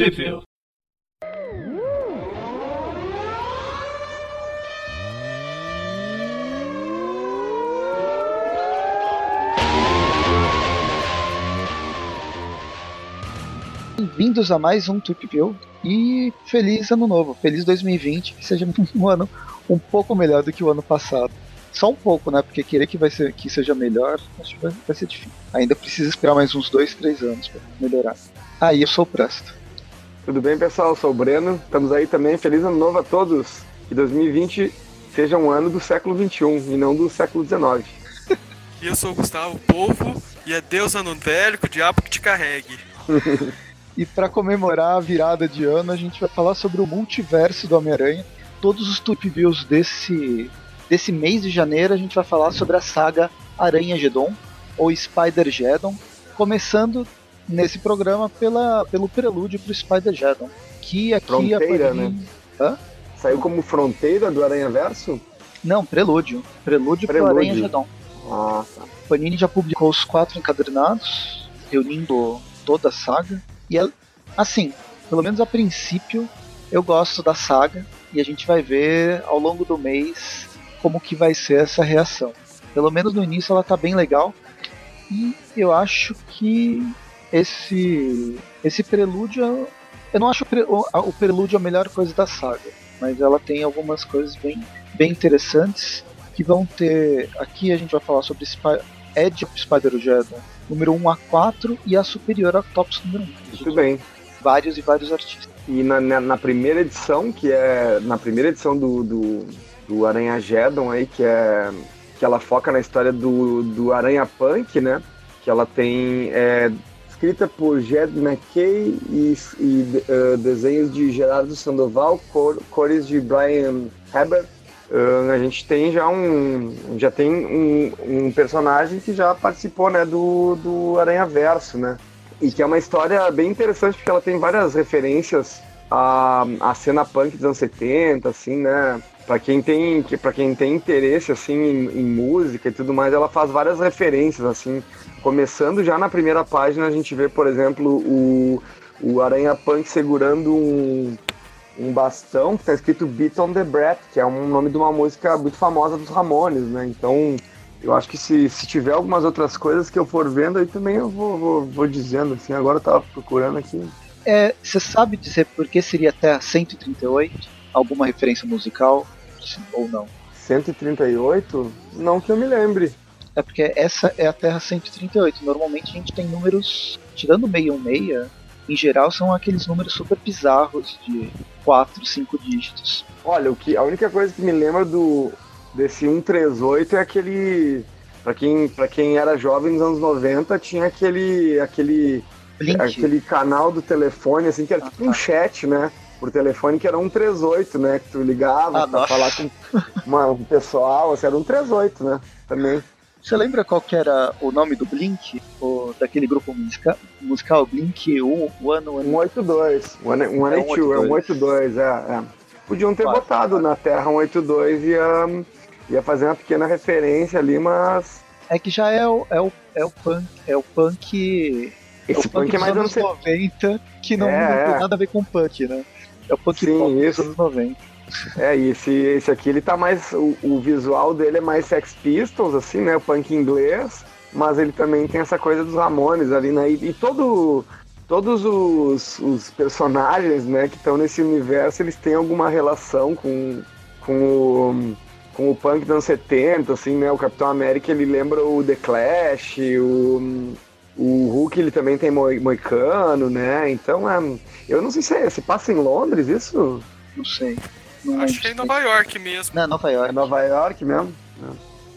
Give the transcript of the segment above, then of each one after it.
Trivia. Bem-vindos a mais um Tweep e feliz ano novo, feliz 2020, que seja um ano um pouco melhor do que o ano passado. Só um pouco, né? Porque querer que, vai ser, que seja melhor, acho que vai, vai ser difícil. Ainda precisa esperar mais uns dois, três anos para melhorar. Ah, e eu sou o Presto. Tudo bem, pessoal? Eu sou o Breno. Estamos aí também. Feliz ano novo a todos. Que 2020 seja um ano do século XXI e não do século XIX. E eu sou o Gustavo Povo e é Deus ano velho que o diabo que te carregue. E para comemorar a virada de ano, a gente vai falar sobre o multiverso do Homem-Aranha. Todos os Tweep Views desse, desse mês de janeiro, a gente vai falar sobre a saga Aranha Gedon, ou Spider-Geddon, começando nesse programa pela, pelo prelúdio pro Spider-Geddon. Que aqui Fronteira, né? Hã? Saiu como fronteira do Aranha Verso? Não, prelúdio. Prelúdio, pro Prelúdio. Aranha Gedon. Ah, tá. Panini já publicou os quatro encadernados, reunindo toda a saga. E é, assim, pelo menos a princípio, eu gosto da saga e a gente vai ver ao longo do mês como que vai ser essa reação. Pelo menos no início ela tá bem legal. E eu acho que esse esse prelúdio, eu não acho o, pre- o- a- o prelúdio a melhor coisa da saga, mas ela tem algumas coisas bem bem interessantes que vão ter. Aqui a gente vai falar sobre Edge of Spider-Geddon número 1 a 4 e a superior Octopus número 1. Muito bem. Vários e vários artistas. E na, na, na primeira edição, que é. Na primeira edição do, do, do Aranha Geddon aí, que é. Que ela foca na história do, do Aranha Punk, né? Que ela tem. É, escrita por Jed McKay e, e eh, desenhos de Gerardo Sandoval, cor, cores de Brian Herbert. Ah, a gente tem já um. Já tem um, um personagem que já participou né, do, do Aranha Verso, né? E que é uma história bem interessante porque ela tem várias referências à, à cena punk dos anos 70, assim, né? Pra quem tem, pra quem tem interesse, assim, em, em música e tudo mais, ela faz várias referências, assim. Começando já na primeira página, a gente vê, por exemplo, o, o Aranha Punk segurando um, um bastão que tá escrito Beat on the Breath, que é um nome de uma música muito famosa dos Ramones, né? Então, eu acho que se, se tiver algumas outras coisas que eu for vendo, aí também eu vou, vou, vou dizendo, assim. Agora eu tava procurando aqui. É, você sabe dizer por que seria até a 138? Alguma referência musical? Ou não? 138? Não que eu me lembre. É porque essa é a Terra 138. Normalmente a gente tem números, tirando 616, em geral são aqueles números super bizarros de 4, 5 dígitos. Olha, o que, a única coisa que me lembra do desse 138 é aquele. Pra quem, pra quem era jovem nos anos 90, tinha aquele. aquele. Blink. aquele canal do telefone, assim, que era Ah, tipo um tá. chat, né? Por telefone, que era 138, né? Que tu ligava Ah, pra nossa. falar com uma, um pessoal, assim, era 138, né? Também. Você lembra qual que era o nome do Blink? O, daquele grupo musica, musical Blink 1, One, One, 182. 182, é 182, é, é. Podiam ter Quase, botado quase. na Terra 182 e ia, ia fazer uma pequena referência ali, mas É que já é o, é o, é o punk. É o punk. é esse o punk é dos mais anos anos 90, que não, É, não tem é. nada a ver com punk, né? É o punk Sim, pop dos isso. anos 90. É, e esse, esse aqui ele tá mais. O, o visual dele é mais Sex Pistols, assim, né? O punk inglês, mas ele também tem essa coisa dos Ramones ali, né? E, e todo, todos os, os personagens, né, que estão nesse universo, eles têm alguma relação com, com, o, com o punk dos anos 70, assim, né? O Capitão América ele lembra o The Clash, o. O Hulk ele também tem moi- moicano, né? Então, é, eu não sei se, é, se passa em Londres isso? Não sei. Não Acho que é em Nova York mesmo. Não, Nova É York. Nova York mesmo?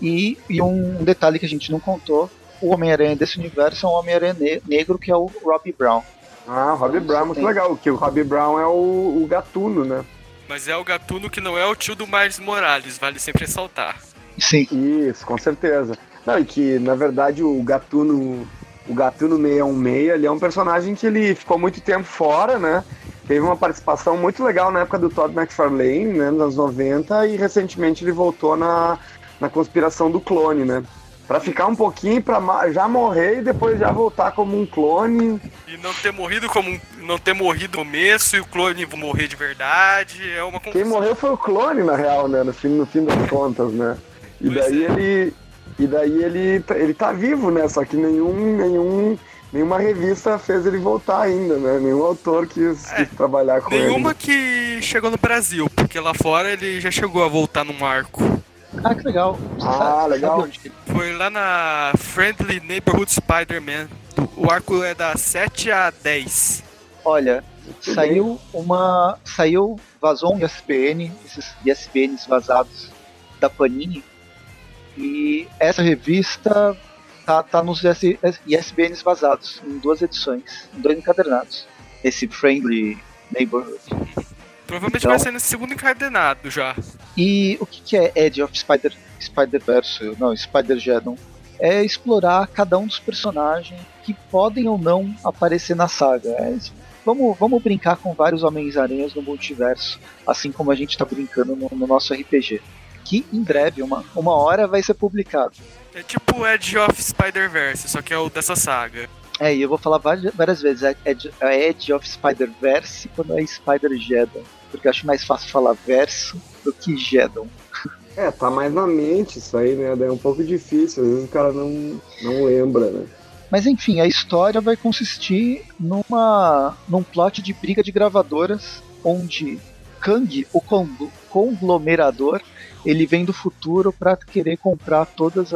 E, e um detalhe que a gente não contou: o Homem-Aranha desse universo é um Homem-Aranha ne- negro que é o Robbie Brown. Ah, Robbie Então, Brown, você muito tem- legal, que o Robbie Brown é o, o gatuno, né? Mas é o gatuno que não é o tio do Miles Morales, vale sempre ressaltar. Sim. Isso, com certeza. Não, e que, na verdade, o gatuno, o gatuno 616, ele é um personagem que ele ficou muito tempo fora, né? Teve uma participação muito legal na época do Todd McFarlane, né, nos anos 90, e recentemente ele voltou na, na conspiração do clone, né? Pra ficar um pouquinho pra já morrer e depois já voltar como um clone. E não ter morrido como um, não ter morrido no começo e o clone morrer de verdade. É uma Quem morreu foi o clone, na real, né? No fim, no fim das contas, né? E pois daí é. ele. E daí ele, tá, ele tá vivo, né? Só que nenhum, nenhum, nenhuma revista fez ele voltar ainda, né? Nenhum autor quis, é, quis trabalhar com nenhuma ele. Nenhuma que chegou no Brasil, porque lá fora ele já chegou a voltar num arco. Ah, que legal. Você ah, sabe, legal. Sabe Foi lá na Friendly Neighborhood Spider-Man. O arco é da 7 a 10. Olha, saiu uma. Saiu. Vazou um ISBN, esses ISBNs vazados da Panini. E essa revista tá, tá nos ISBNs vazados, em duas edições, em dois encadernados. Esse Friendly Neighborhood. Provavelmente então, vai ser nesse segundo encadenado já. E o que, que é Edge of Spider, Spider-Verse? Não, Spider-Geddon. É explorar cada um dos personagens que podem ou não aparecer na saga. É, vamos, vamos brincar com vários Homens-Aranhas no multiverso, assim como a gente está brincando no, no, nosso RPG. Que em breve, uma, uma hora, vai ser publicado. É tipo Edge of Spider-Verse, só que é o dessa saga. É, e eu vou falar várias, várias vezes, é Edge, é Edge of Spider-Verse quando é Spider-Geddon, porque eu acho mais fácil falar verso do que Geddon. É, tá mais na mente isso aí, né? Daí é um pouco difícil, às vezes o cara não, não lembra, né? Mas enfim, a história vai consistir numa num plot de briga de gravadoras, onde Kang, o conglomerador, ele vem do futuro para querer comprar todos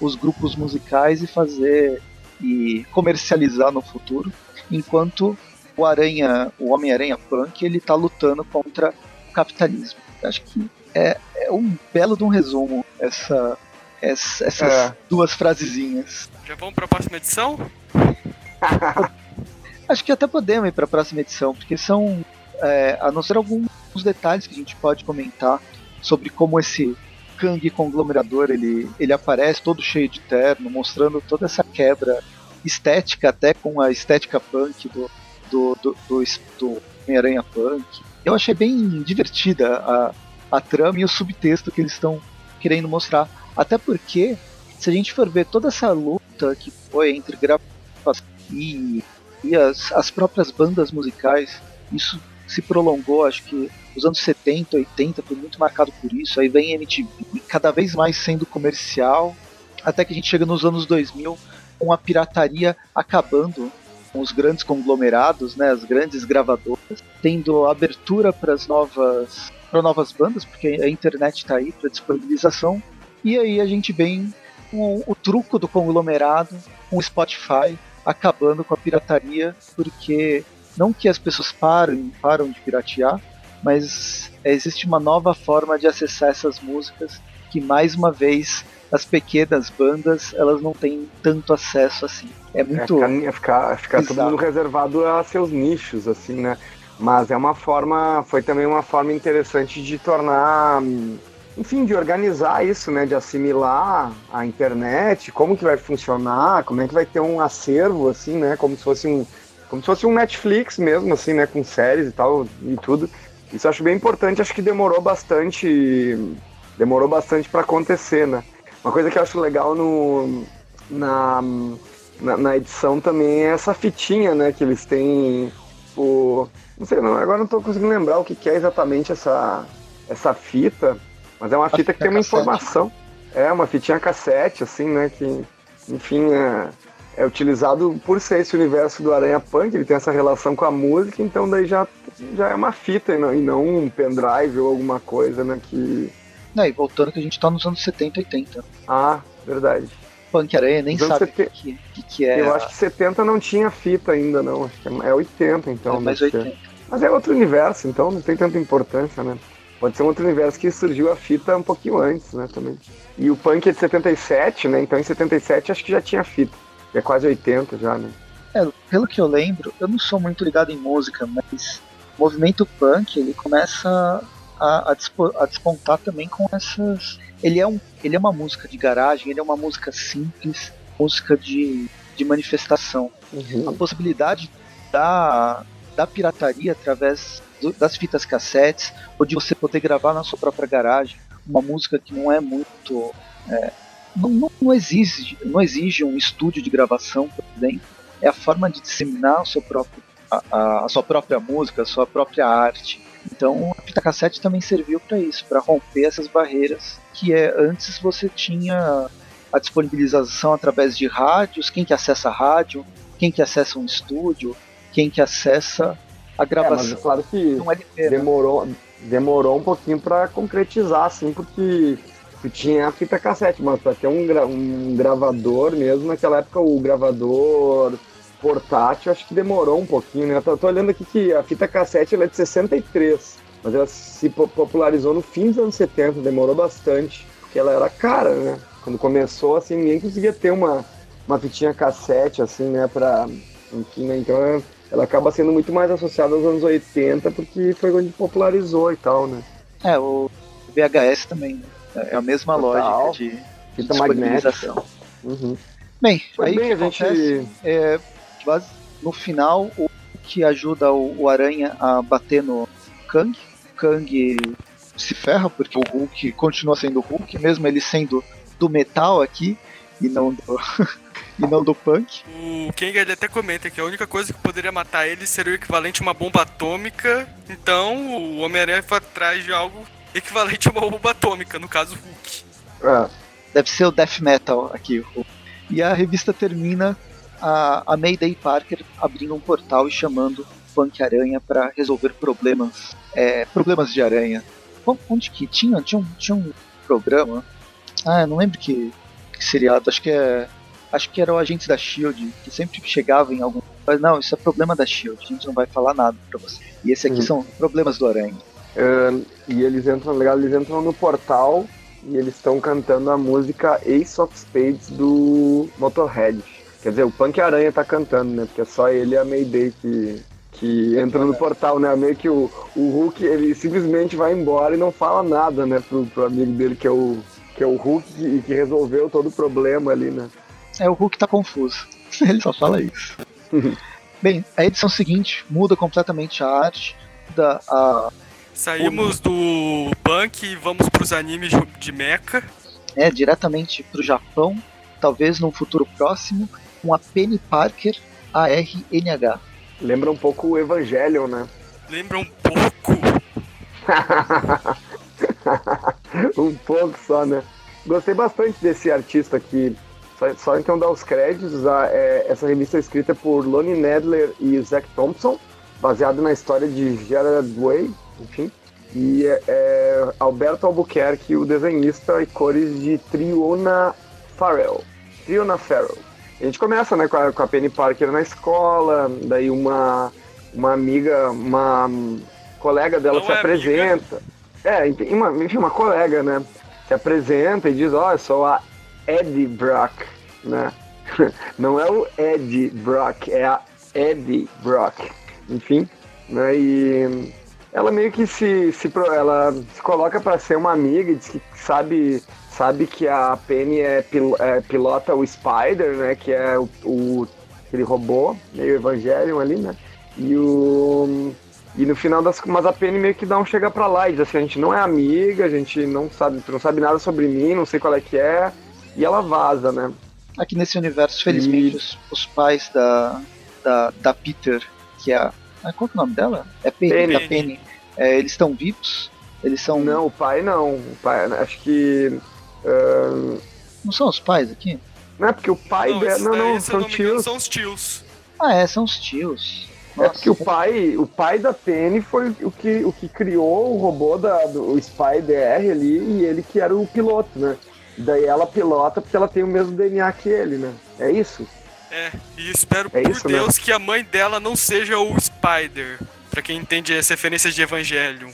os grupos musicais e fazer e comercializar no futuro, enquanto o Aranha, o Homem-Aranha Punk, ele tá lutando contra o capitalismo. Acho que é, é um belo de um resumo essa, essa essas é. duas frasezinhas. Já vamos para a próxima edição? Acho que até podemos ir para a próxima edição, porque são, é, a não ser alguns detalhes que a gente pode comentar sobre como esse Kang conglomerador ele, ele aparece todo cheio de terno, mostrando toda essa quebra estética, até com a estética punk do, do, do, do, do Homem-Aranha Punk. Eu achei bem divertida a, a trama e o subtexto que eles estão querendo mostrar. Até porque, se a gente for ver toda essa luta que foi entre gravações e, e as, as próprias bandas musicais, isso se prolongou, acho que os anos 70, 80 foi muito marcado por isso. Aí vem MTV, cada vez mais sendo comercial, até que a gente chega nos anos 2000 com a pirataria acabando com os grandes conglomerados, né, as grandes gravadoras, tendo abertura para as novas para novas bandas, porque a internet está aí para disponibilização. E aí a gente vem com o truco do conglomerado, com o Spotify acabando com a pirataria, porque não que as pessoas parem, param de piratear, mas existe uma nova forma de acessar essas músicas que mais uma vez as pequenas bandas elas não têm tanto acesso assim. É muito. É, ficar, ficar todo mundo reservado a seus nichos, assim, né? Mas é uma forma, foi também uma forma interessante de tornar, enfim, de organizar isso, né? De assimilar a internet, como que vai funcionar, como é que vai ter um acervo, assim, né? Como se fosse um, como se fosse um Netflix mesmo, assim, né? Com séries e tal e tudo. Isso eu acho bem importante, acho que demorou bastante, demorou bastante para acontecer, né? Uma coisa que eu acho legal no, na, na, na, edição também é essa fitinha, né? Que eles têm. O, não sei, não, agora não estou conseguindo lembrar o que, que, é exatamente essa, essa fita, mas é uma fita que tem uma informação. É, uma fitinha cassete, assim, né? Que, enfim, é, é utilizado por ser esse universo do Aranha Punk, ele tem essa relação com a música, então daí já já é uma fita e não, e não um pendrive ou alguma coisa, né? Que. Não, e voltando que a gente tá nos anos 70 e 80. Ah, verdade. Punk Aranha nem sabe o que, que, que, é. Eu acho que 70 não tinha fita ainda, não. Acho que é 80, então. É mais 80. Mas é outro universo, então não tem tanta importância, né? Pode ser um outro universo que surgiu a fita um pouquinho antes, né, também. E o punk é de 77, né? Então em 77 acho que já tinha fita. É quase 80 já, né? É, pelo que eu lembro, eu não sou muito ligado em música, mas o movimento punk ele começa a, a, a, despontar também com essas. Ele é, um, ele é uma música de garagem, ele é uma música simples, música de, de manifestação. Uhum. A possibilidade da, da pirataria através do, das fitas cassetes, ou de você poder gravar na sua própria garagem uma música que não é muito. É, não, não, não, exige, não exige um estúdio de gravação, por exemplo. É a forma de disseminar o seu próprio, a, a sua própria música, a sua própria arte. Então a fita cassete também serviu para isso, para romper essas barreiras que é antes você tinha a disponibilização através de rádios, quem que acessa a rádio, quem que acessa um estúdio, quem que acessa a gravação. É, mas é claro que LP, né? demorou, né? demorou um pouquinho para concretizar, assim, porque tu tinha a fita cassete, mas para ter um, gra um gravador mesmo, naquela época o gravador portátil acho que demorou um pouquinho, né? Eu tô, tô olhando aqui que a fita cassete ela é de 63, mas ela se popularizou no fim dos anos 70, demorou bastante, porque ela era cara, né? Quando começou, assim, ninguém conseguia ter uma, uma fitinha cassete, assim, né, pra... Enfim, né? Então ela acaba sendo muito mais associada aos anos 80, porque foi onde popularizou e tal, né? É, o VHS também, né? É a mesma Total. lógica de, Fita disponibilização. Uhum. Bem, pois aí bem, que a gente... é, no final, o que ajuda o, o Aranha a bater no Kang. Kang se ferra porque o Hulk continua sendo o Hulk, mesmo ele sendo do metal aqui e não do, e não do punk. O Kang ele até comenta que a única coisa que poderia matar ele seria o equivalente a uma bomba atômica. Então o Homem-Aranha foi atrás de algo equivalente a uma bomba atômica, no caso Hulk. É. Deve ser o Death Metal aqui. E a revista termina a, a Mayday Parker abrindo um portal e chamando Punk Aranha para resolver problemas, é, problemas de aranha. Onde que tinha? Tinha um, tinha um programa. Ah, eu não lembro que, que seriado. Acho que é, acho que era o agente da Shield que sempre chegava em algum. Mas não, isso é problema da Shield. A gente não vai falar nada para você. E esse aqui uhum. são problemas do Aranha. Uh, e eles entram, legal, eles entram no portal e eles estão cantando a música Ace of Spades do Motorhead. Quer dizer, o Punk Aranha tá cantando, né? Porque é só ele e a Mayday que, que entra no portal, né? Meio que o, o Hulk, ele simplesmente vai embora e não fala nada, né? Pro, pro amigo dele, que é o, que é o Hulk e que resolveu todo o problema ali, né? É, o Hulk tá confuso. Ele só fala isso. Bem, a edição seguinte muda completamente a arte da a Saímos o... do punk e vamos pros animes de mecha. É, diretamente pro Japão, talvez num futuro próximo, com a Penny Parker ARNH. Lembra um pouco o Evangelion, né? Lembra um pouco. um pouco só, né? Gostei bastante desse artista aqui. Só, só então dar os créditos. A, é, essa revista é escrita por Lonnie Nedler e Zack Thompson, baseada na história de Gerard Way, enfim. E é, é Alberto Albuquerque, o desenhista, e cores de Triona Farrell. Triona Farrell. A gente começa, né, com a, com a Penny Parker na escola, daí uma, uma amiga, uma colega dela Não se é apresenta. Amiga. É, uma, enfim, uma colega, né, se apresenta e diz, ó, oh, eu sou a Eddie Brock, né? Não é o Eddie Brock, é a Eddie Brock. Enfim, né, e ela meio que se, se ela se coloca para ser uma amiga, diz que sabe sabe que a Penny é, pil, é, pilota o Spider, né? Que é o, o aquele robô, meio Evangelion ali, né? E o e no final das mas a Penny meio que dá um chega pra lá e diz assim, a gente não é amiga, a gente não sabe, não sabe nada sobre mim, não sei qual é que é, e ela vaza, né? Aqui nesse universo, felizmente, e... os, os, pais da, da, da Peter, que é a. Ah, qual é o nome dela? É Penny, Penny. da Penny. É, eles estão vivos? Eles são. Não, o pai não. O pai, acho que Uh... Não são os pais aqui? Não é porque o pai não, dela. Não, não, são tios. São os tios. Ah, é, são os tios. Nossa. É porque o pai, o pai da Penny foi o que, o que criou o robô da, do o Spy-DR ali e ele que era o piloto, né? Daí ela pilota porque ela tem o mesmo DNA que ele, né? É isso? É, e espero é por né? Deus né? que a mãe dela não seja o Spider. Pra quem entende as referências de Evangelho.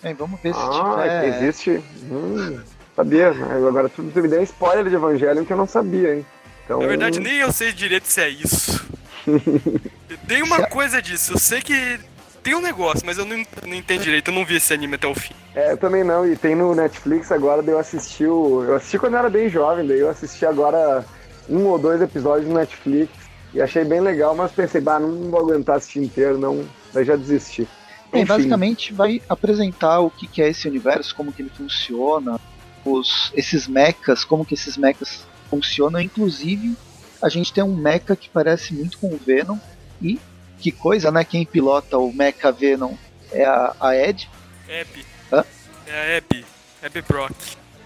Bem, vamos ver se ah, tiver... existe. Hum. Sabia, agora tu, tu me deu um spoiler de Evangelho que eu não sabia, hein? Então... Na verdade, nem eu sei direito se é isso. tem uma coisa disso, eu sei que tem um negócio, mas eu não, não entendo direito, eu não vi esse anime até o fim. É, eu também não, e tem no Netflix agora, daí eu assisti o. Eu assisti quando eu era bem jovem, daí eu assisti agora um ou dois episódios no Netflix e achei bem legal, mas pensei, bah, não vou aguentar assistir inteiro, não. Daí já desisti. Bem, basicamente vai apresentar o que é esse universo, como que ele funciona, os, esses mechas, como que esses mechas funcionam. Inclusive, a gente tem um mecha que parece muito com o Venom. E que coisa, né? Quem pilota o mecha Venom é a, a Ed. Abby. Hã? É a Abby. Abby Brock.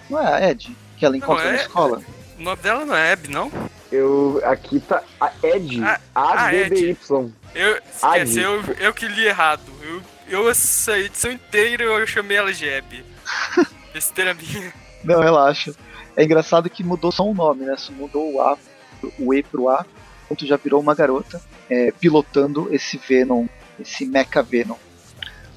Não é a Ed que ela encontra Não, na é- escola? O nome dela não é Abby, não? Eu, aqui tá a Ed, Ah, ah, A-D-D-Y. Eu, Abby. esquece, eu, eu que li errado. Eu, eu, essa edição inteira, eu chamei ela de Abby. Besteira minha. Não, relaxa. É engraçado que mudou só um nome, né? Só mudou o A, o E pro A. Enquanto já virou uma garota é, pilotando esse Venom, esse Mecha Venom.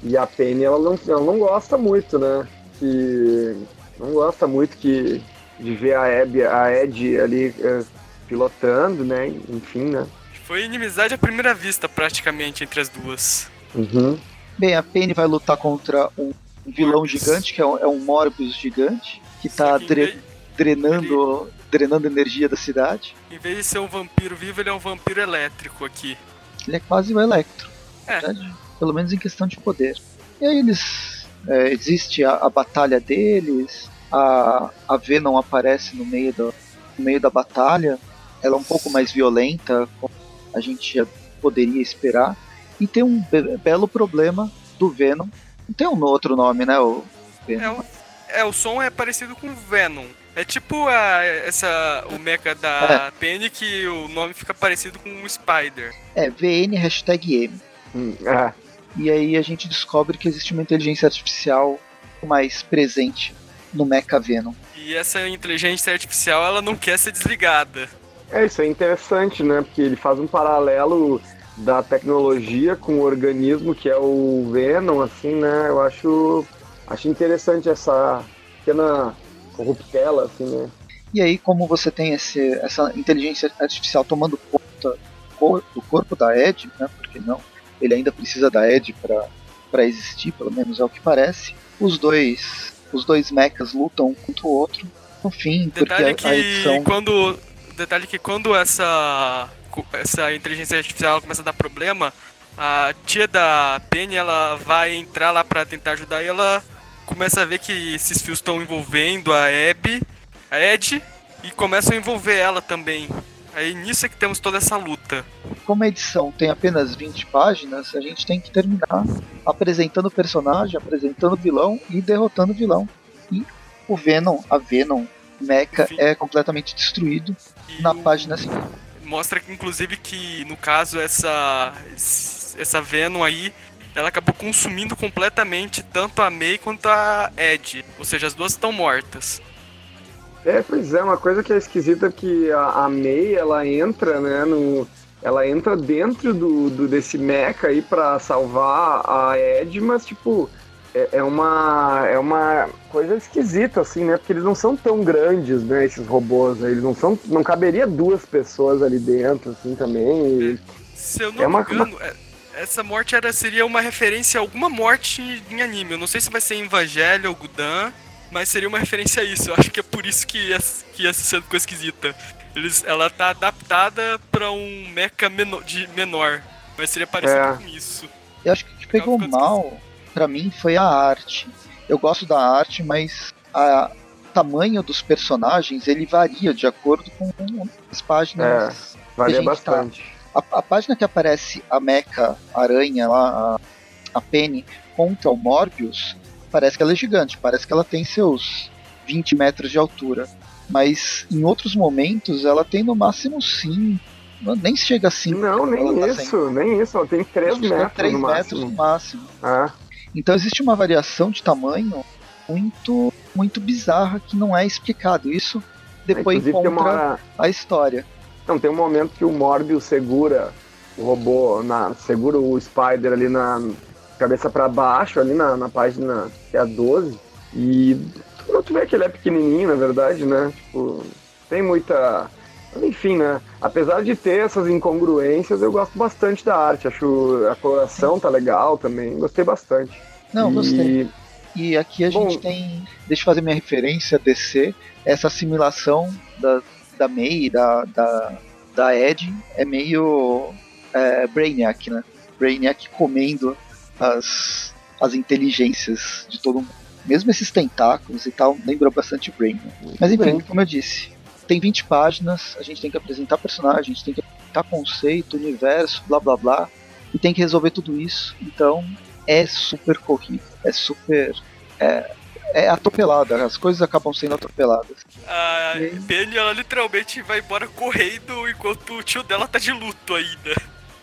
E a Penny, ela não, ela não gosta muito, né? Que. Não gosta muito que, de ver a, Abby, a Ed ali eh, pilotando, né? Enfim, né? Foi inimizade à primeira vista, praticamente, entre as duas. Uhum. Bem, a Penny vai lutar contra um vilão Morbius. gigante, que é um, é um Morbius gigante, que tá em dre- drenando, drenando energia da cidade. Em vez de ser um vampiro vivo, ele é um vampiro elétrico aqui. Ele é quase o Electro. É. verdade? Pelo menos em questão de poder. E aí eles. é, existe a, a batalha deles, a, a Venom aparece no meio, do, no meio da batalha. Ela é um pouco mais violenta, como a gente já poderia esperar. E tem um be- belo problema do Venom. Não tem um outro nome, né? O Venom. É, o, é, o som é parecido com Venom. É tipo a, essa, o mecha da Penny que o nome fica parecido com o Spider. É VN hashtag M. Hum, é. E aí a gente descobre que existe uma inteligência artificial mais presente no Mecha Venom. E essa inteligência artificial, ela não quer ser desligada. É, isso é interessante, né? Porque ele faz um paralelo da tecnologia com o organismo que é o Venom, assim, né? Eu acho, acho interessante essa pequena corruptela, assim, né? E aí, como você tem esse, essa inteligência artificial tomando conta do corpo da Ed, né? Porque não? Ele ainda precisa da Ed para existir, pelo menos é o que parece. Os dois, os dois mechas lutam um contra o outro. No fim, porque Detalhe a, que a edição quando detalhe que quando essa essa inteligência artificial começa a dar problema, a tia da Penny ela vai entrar lá pra tentar ajudar e ela começa a ver que esses fios estão envolvendo a Abby, a Ed e começam a envolver ela também. Aí nisso é que temos toda essa luta. como a edição tem apenas 20 páginas, a gente tem que terminar apresentando o personagem, apresentando o vilão e derrotando o vilão. E o Venom, a Venom Mecha Sim. é completamente destruído E na o- página seguinte. mostra que inclusive que no caso essa essa Venom aí ela acabou consumindo completamente tanto a May quanto a Ed, ou seja, as duas estão mortas. É, pois é, uma coisa que é esquisita é que a, a May, ela entra, né, no... Ela entra dentro do, do desse mecha aí pra salvar a Ed, mas, tipo, é, é uma, é uma coisa esquisita, assim, né? Porque eles não são tão grandes, né, esses robôs, né? Eles não são... Não caberia duas pessoas ali dentro, assim, também. Se eu não É me uma- engano, é- essa morte era, seria uma referência a alguma morte em anime. Eu não sei se vai ser em Evangelho ou Gudan, mas seria uma referência a isso. Eu acho que é por isso que essa, que essa cena ficou esquisita. Eles, ela tá adaptada pra um mecha menor, de menor, mas seria parecido É. com isso. Eu acho que o que pegou mal pra mim foi a arte. Eu gosto da arte, mas a- o tamanho dos personagens ele varia de acordo com as páginas. Varia gente tá- bastante. A, a página que aparece a Mecha, a aranha lá, a, a Penny, contra o Morbius, parece que ela é gigante, parece que ela tem seus 20 metros de altura. Mas em outros momentos ela tem no máximo 5. Nem chega a 5. Não, nem tá isso, nem isso. Ela tem 3 metros 3 no metros no máximo. máximo. Ah, Então existe uma variação de tamanho muito muito bizarra que não é explicado. Isso depois encontra uma... a história. Não, tem um momento que o Morbius segura o robô, na, segura o Spider ali na cabeça pra baixo, ali na, na página que é a 12. E tu vê que ele é pequenininho, na verdade, né? Tipo, tem muita... Enfim, né? Apesar de ter essas incongruências, eu gosto bastante da arte. Acho a coloração tá legal também. Gostei bastante. Não, E- gostei. E aqui a Bom- gente tem. Deixa eu fazer minha referência a DC. Essa assimilação da, da May e da, da, da Ed é meio é, Brainiac, né? Brainiac comendo as, as inteligências de todo mundo. Mesmo esses tentáculos e tal, lembram bastante Brain. Né? Mas enfim, como eu disse, tem 20 páginas, a gente tem que apresentar personagem, a gente tem que apresentar conceito, universo, blá blá blá, e tem que resolver tudo isso. Então é super corrido, é super. É, é atropelada, as coisas acabam sendo atropeladas. A Penny, ela literalmente vai embora correndo enquanto o tio dela tá de luto ainda.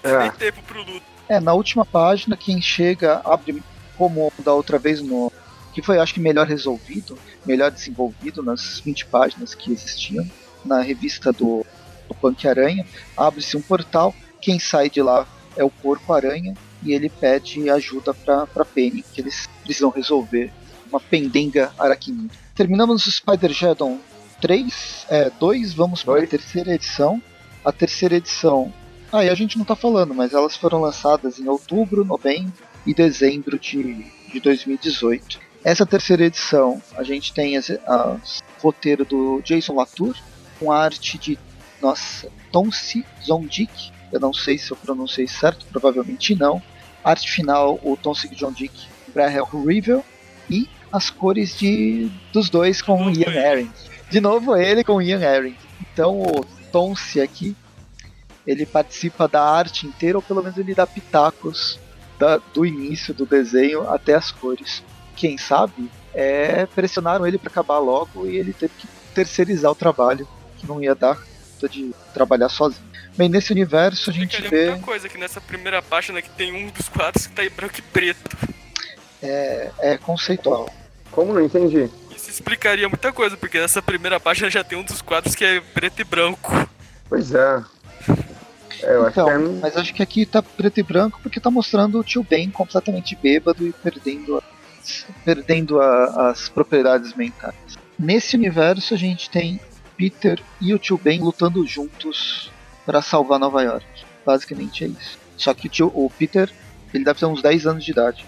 É. Tem tempo pro luto. É, na última página, quem chega abre como da outra vez no. Que foi, acho que, melhor resolvido, melhor desenvolvido nas 20 páginas que existiam na revista do, do Punk Aranha. Abre-se um portal, quem sai de lá é o Porco Aranha e ele pede ajuda para Penny, que eles precisam resolver uma pendenga aracnida. Terminamos o Spider-Geddon 3, é, 2, vamos para a terceira edição. A terceira edição, aí ah, a gente não está falando, mas elas foram lançadas em outubro, novembro e dezembro de, de 2018. Essa terceira edição, a gente tem o roteiro do Jason Latour, com arte de, nossa, Tonsi Zondik, eu não sei se eu pronunciei certo, provavelmente não. Arte final, o Tonsi Zondik, Brahel Rivel, e as cores de, dos dois com Ian Aaron. De novo ele com o Ian Aaron. Então o Tonsi aqui, ele participa da arte inteira, ou pelo menos ele dá pitacos da, do início do desenho até as cores. Quem sabe é, pressionaram ele para acabar logo e ele teve que terceirizar o trabalho, que não ia dar de trabalhar sozinho. Bem, nesse universo a gente vê. muita coisa que nessa primeira página que tem um dos quadros que tá em branco e preto. É, é conceitual. Como não entendi? Isso explicaria muita coisa, porque nessa primeira página já tem um dos quadros que é preto e branco. Pois é. é eu então, acho que é... mas acho que aqui tá preto e branco porque tá mostrando o tio Ben completamente bêbado e perdendo, as, perdendo a, as propriedades mentais. Nesse universo a gente tem Peter e o tio Ben lutando juntos para salvar Nova York. Basicamente é isso. Só que o, tio, o Peter, ele deve ter uns 10 anos de idade.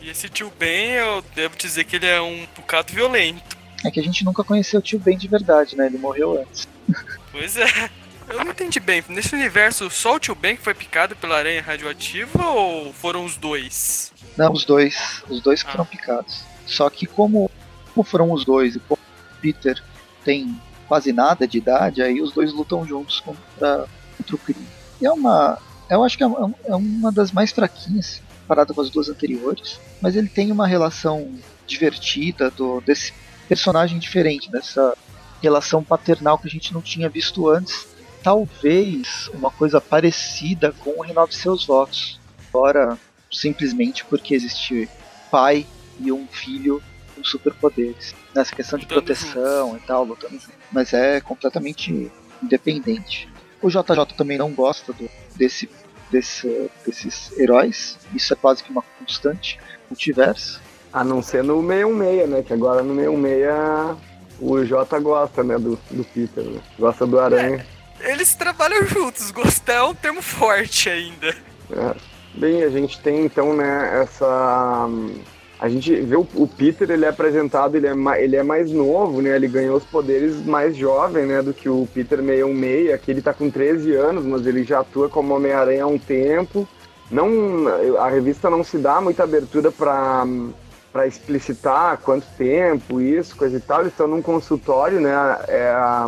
E esse tio Ben, eu devo dizer que ele é um bocado violento. É que a gente nunca conheceu o tio Ben de verdade, né? Ele morreu antes. Pois é. Eu não entendi bem. Nesse universo, só o tio Ben que foi picado pela aranha radioativa ou foram os dois? Não, os dois. Os dois ah. foram picados. Só que como, como foram os dois e como o Peter tem quase nada de idade, aí os dois lutam juntos contra, contra o crime. E é uma. Eu acho que é, é uma das mais fraquinhas, comparada com as duas anteriores, mas ele tem uma relação divertida do, desse personagem diferente, dessa relação paternal que a gente não tinha visto antes. Talvez uma coisa parecida com o Renove Seus Votos, fora simplesmente porque existe pai e um filho com superpoderes. Nessa questão de proteção e tal, lutando Mas é completamente independente. O JJ também não gosta do, desse, desse, desses heróis. Isso é quase que uma constante multiverso. A não ser no 616, né? Que agora no 616 o J gosta, né? Do, do Peter, né? Gosta do Aranha. É, eles trabalham juntos, gostar é um termo forte ainda. É. Bem, a gente tem então, né, essa a gente vê o, o, Peter, ele é apresentado, ele é, ele é mais novo, né? Ele ganhou os poderes mais jovem, né? Do que o Peter 616, aqui ele tá com 13 anos, mas ele já atua como Homem-Aranha há um tempo. Não, a revista não se dá muita abertura para para explicitar quanto tempo, isso, coisa e tal. Eles estão num consultório, né? É a,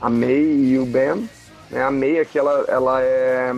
a May e o Ben. Né? A May aqui, ela, ela é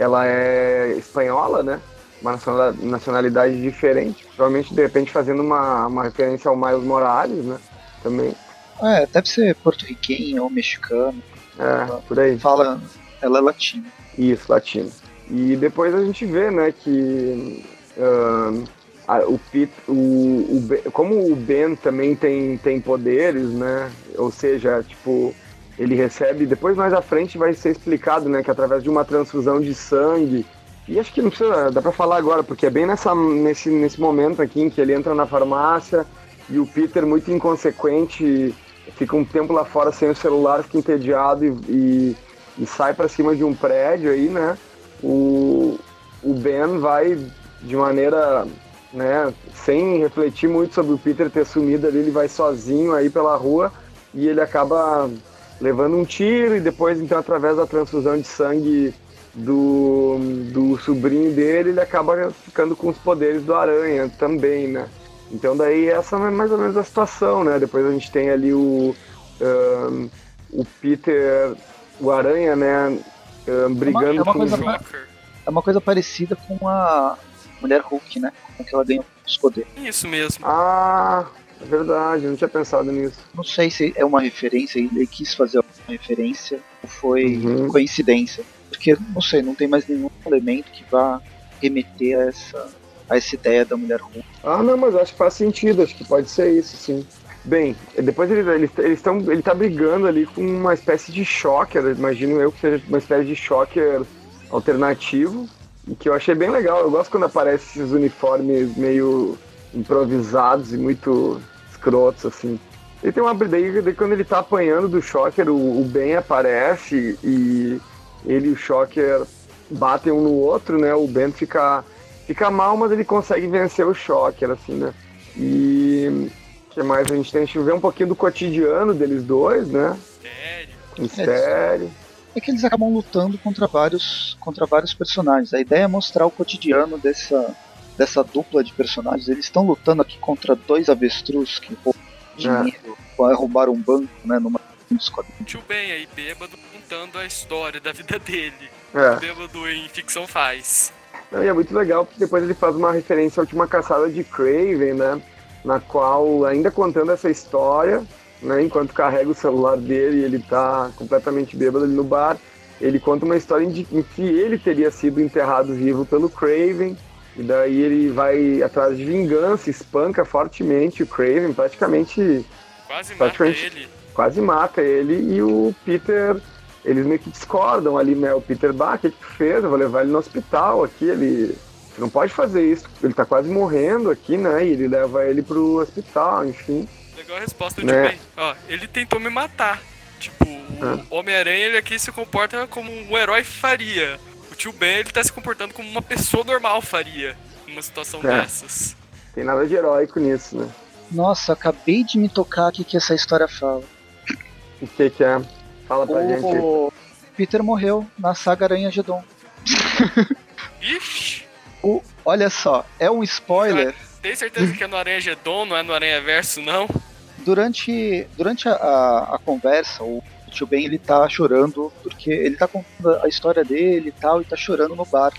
ela é espanhola, né? uma nacionalidade diferente, provavelmente de repente fazendo uma, uma referência ao Miles Morales, né? Também. É, deve ser porto-riquenho ou mexicano. É, ela por aí. Fala, ela é latina. Isso, latina. E depois a gente vê, né, que uh, a, o, Pete, o, o ben, como o Ben também tem, tem poderes, né? Ou seja, tipo, ele recebe, depois mais à frente vai ser explicado, né, que através de uma transfusão de sangue e acho que não precisa, dá pra falar agora, porque é bem nessa, nesse, nesse momento aqui em que ele entra na farmácia e o Peter, muito inconsequente, fica um tempo lá fora sem o celular, fica entediado e, e, e sai para cima de um prédio aí, né? O, o Ben vai de maneira, né, sem refletir muito sobre o Peter ter sumido ali, ele vai sozinho aí pela rua e ele acaba levando um tiro e depois, então, através da transfusão de sangue do, do sobrinho dele, ele acaba ficando com os poderes do Aranha também, né? Então daí essa é mais ou menos a situação, né? Depois a gente tem ali o, um, o Peter, o Aranha, né? Um, brigando é uma, é uma com coisa, Joker. É uma coisa parecida com a Mulher Hulk, né? Com que ela ganha os poderes. Isso mesmo. Ah, é verdade, eu não tinha pensado nisso. Não sei se é uma referência, ele quis fazer uma referência ou foi Uhum. coincidência. Porque, não sei, não tem mais nenhum elemento que vá remeter a essa, a essa ideia da Mulher Hulk. Ah, não, mas acho que faz sentido, acho que pode ser isso, sim. Bem, depois eles eles eles estão ele tá brigando ali com uma espécie de shocker, imagino eu que seja uma espécie de shocker alternativo, que eu achei bem legal. Eu gosto quando aparecem esses uniformes meio improvisados e muito escrotos assim. E tem uma daí, daí quando ele tá apanhando do shocker, o, o Ben aparece e ele e o shocker batem um no outro, né? O Ben fica fica mal, mas ele consegue vencer o shocker assim, né? E o que mais a gente tem? A gente vê um pouquinho do cotidiano deles dois, né? Sério. Mistério. É que eles acabam lutando contra vários, contra vários personagens. A ideia é mostrar o cotidiano dessa, dessa dupla de personagens. Eles estão lutando aqui contra dois avestruz que roubam dinheiro, vai roubar um banco, né? Numa tio Ben aí, bêbado, contando a história da vida dele. É. O bêbado em ficção faz. Não, e é muito legal porque depois ele faz uma referência à última caçada de Craven, né? Na qual, ainda contando essa história, né? Enquanto carrega o celular dele e ele tá completamente bêbado ali no bar, ele conta uma história em que ele teria sido enterrado vivo pelo Craven. E daí ele vai atrás de vingança, espanca fortemente o Craven, praticamente Quase Tá mata ele. quase mata ele e o Peter, eles meio que discordam ali, né? O Peter, bah, o que, que tu fez? Eu vou levar ele no hospital aqui, ele. Você não pode fazer isso, ele tá quase morrendo aqui, né? E ele leva ele pro hospital, enfim. Legal a resposta do Né? Ó, ele tentou me matar. Tipo, Ah. o Homem-Aranha ele aqui se comporta como um herói faria. O tio Ben ele tá se comportando como uma pessoa normal faria. Numa situação É. dessas. Tem nada de heróico nisso, né? Nossa, acabei de me tocar aqui que essa história fala. O que que é? Fala pra gente. O Peter morreu na saga Aranha Gedon. Ixi! O, olha só, é um spoiler. Tem certeza que é no Aranha Gedon, não é no Aranha Verso, não? Durante, durante a, a, a conversa, o tio Ben ele tá chorando porque ele tá contando a história dele e tal, e tá chorando no bar.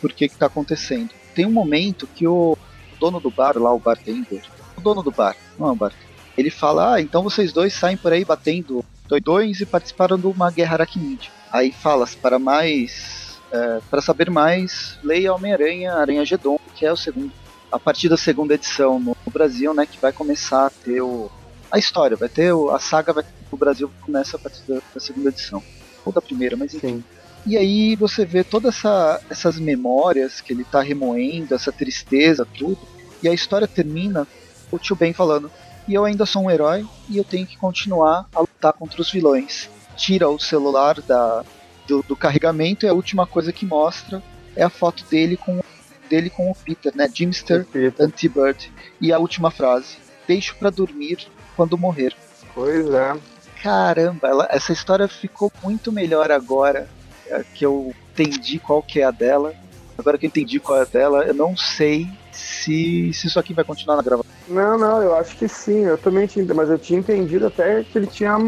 Por que tá acontecendo? Tem um momento que o dono do bar, lá o bartender, o dono do bar, não é o bartender, ele fala, ah, então vocês dois saem por aí batendo doidões e participaram de uma guerra aracnídea. Aí fala, para mais, é, para saber mais, leia Homem-Aranha, Aranha Gedon, que é o segundo, a partir da segunda edição no Brasil, né, que vai começar a ter o, a história, vai ter a saga vai, o Brasil começa a partir da, da segunda edição, ou da primeira, mas enfim. Sim. E aí você vê todas essa, essas memórias que ele tá remoendo, essa tristeza, tudo. E a história termina o tio Ben falando: E eu ainda sou um herói e eu tenho que continuar a lutar contra os vilões. Tira o celular da, do, do carregamento e a última coisa que mostra é a foto dele com, dele com o Peter, né? Jimster T-Bird. E a última frase: Deixo pra dormir quando morrer. Pois é. Caramba, ela- essa história ficou muito melhor agora é, que eu entendi qual que é a dela. Agora que eu entendi qual é a dela, eu não sei se, se isso aqui vai continuar na gravação. Não, não, eu acho que sim, eu também tinha, mas eu tinha entendido até que ele tinha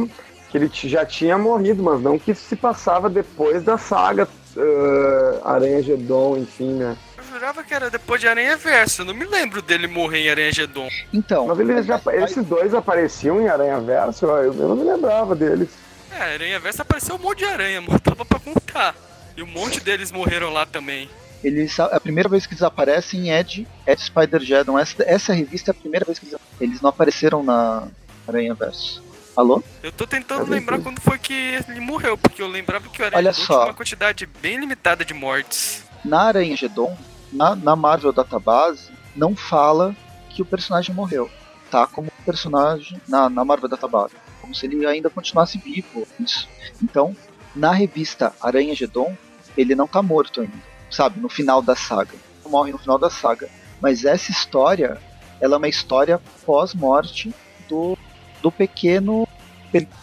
que ele já tinha morrido, mas não que se passava depois da saga uh, Aranha Gedon, enfim, né? Eu jurava que era depois de Aranha Verso. Eu não me lembro dele morrer em Aranha Gedon. Então, Mas eles já, esses dois apareciam em Aranha Verso, eu, eu não me lembrava deles. É, Aranha Verso apareceu um monte de aranha, mano. Tava pra contar. E um monte deles morreram lá também. eles, a primeira vez que eles aparecem é de, é de Spider-Geddon. Essa, essa revista é a primeira vez que eles, eles não apareceram na Aranha Verso. Alô? Eu tô tentando lembrar quando foi que ele morreu, porque eu lembrava que o Aranha Olha só. tinha uma quantidade bem limitada de mortes. Na Aranha Gedon, na, na Marvel Database, não fala que o personagem morreu. Tá como personagem na, na Marvel Database. Como se ele ainda continuasse vivo. Isso. Então, na revista Aranha Gedon, ele não tá morto ainda. Sabe? No final da saga. Não morre no final da saga. Mas essa história, ela é uma história pós-morte do, do pequeno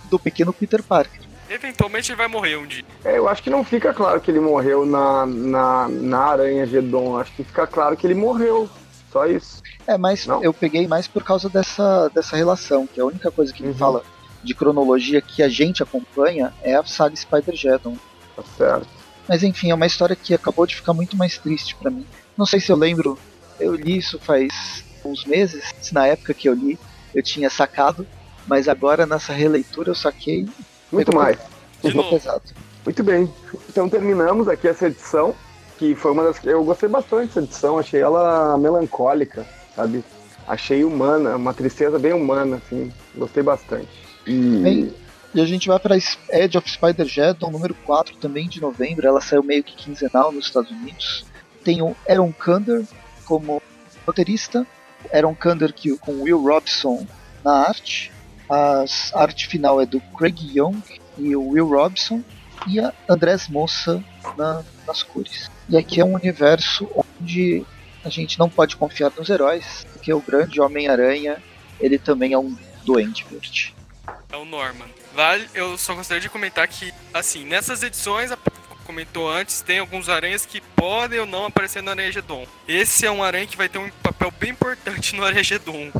do pequeno Peter Parker. Eventualmente ele vai morrer um dia. É, eu acho que não fica claro que ele morreu na, na, na Aranha Gedon, acho que fica claro que ele morreu. Só isso. É, mas Não? eu peguei mais por causa dessa, dessa relação, que a única coisa que me Uhum. fala de cronologia que a gente acompanha é a saga Spider-Geddon. Tá certo. Mas enfim, é uma história que acabou de ficar muito mais triste pra mim. Não sei se eu lembro, eu li isso faz uns meses, se na época que eu li eu tinha sacado, mas agora nessa releitura eu saquei Muito mais. De pegou novo. pesado. Muito bem. Então terminamos aqui essa edição, que foi uma das que eu gostei bastante dessa edição, achei ela melancólica, sabe? Achei humana, uma tristeza bem humana, assim. Gostei bastante. E Bem, E a gente vai para Edge of Spider-Geddon, número 4, também de novembro. Ela saiu meio que quinzenal nos Estados Unidos. Tem o Aaron Kander como roteirista. Aaron Kander que, com Will Robson na arte. A arte final é do Craig Young e o Will Robson. E a Andrés Moça na- nas cores. E aqui é um universo onde a gente não pode confiar nos heróis, porque o grande Homem-Aranha ele também é um doente verde. É o Norman. Vale, eu só gostaria de comentar que, assim, nessas edições, a- comentou antes, tem alguns aranhas que podem ou não aparecer no Aranha Gedon. Esse é um aranha que vai ter um papel bem importante no Aranha Gedon.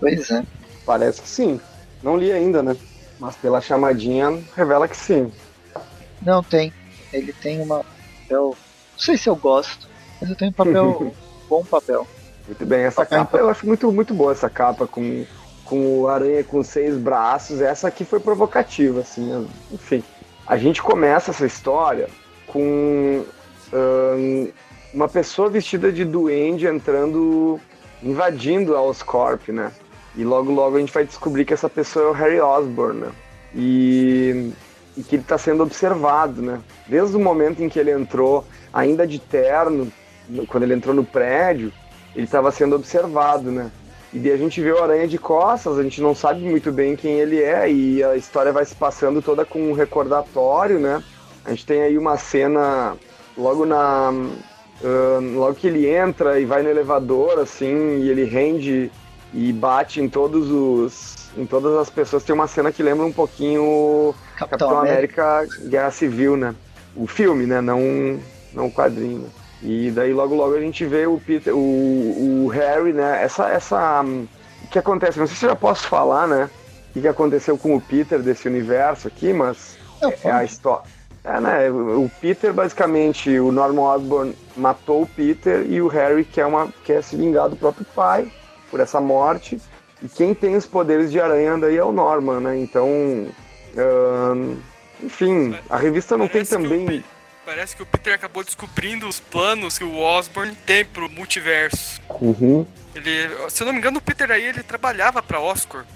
Pois é. parece que sim. Não li ainda, né? Mas pela chamadinha revela que sim. Não, tem. Ele tem uma papel. Não sei se eu gosto, mas eu tenho um papel. bom papel. Muito bem, essa Papel, capa eu acho muito, muito boa essa capa com, com o aranha com seis braços. Essa aqui foi provocativa, assim. Enfim, a gente começa essa história com uma pessoa vestida de duende entrando, invadindo a Oscorp, né? E logo logo a gente vai descobrir que essa pessoa é o Harry Osborn, né? E, e que ele está sendo observado, né? Desde o momento em que ele entrou, ainda de terno, no- quando ele entrou no prédio, ele estava sendo observado, né? E daí a gente vê o Aranha de costas, a gente não sabe muito bem quem ele é, e a história vai se passando toda com um recordatório, né? A gente tem aí uma cena logo na. ahn, logo que ele entra e vai no elevador, assim, e ele rende e bate em todos os. em todas as pessoas. Tem uma cena que lembra um pouquinho Capitão, Capitão América. América Guerra Civil, né? O filme, né? Não, não o quadrinho. né? E daí logo logo a gente vê o Peter, o, o Harry, né? Essa, essa, o que acontece? Não sei se eu já posso falar, né? O que aconteceu com o Peter desse universo aqui, mas Não, é a história. É, né? O Peter, basicamente, o Norman Osborn matou o Peter e o Harry quer, uma, quer se vingar do próprio pai por essa morte. E quem tem os poderes de aranha daí é o Norman, né? Então, ahn, enfim, a revista não tem Parece o também. Parece que o Peter acabou descobrindo os planos que o Osborn tem pro multiverso. Uhum. Ele, se eu não me engano, o Peter aí ele trabalhava pra Oscorp.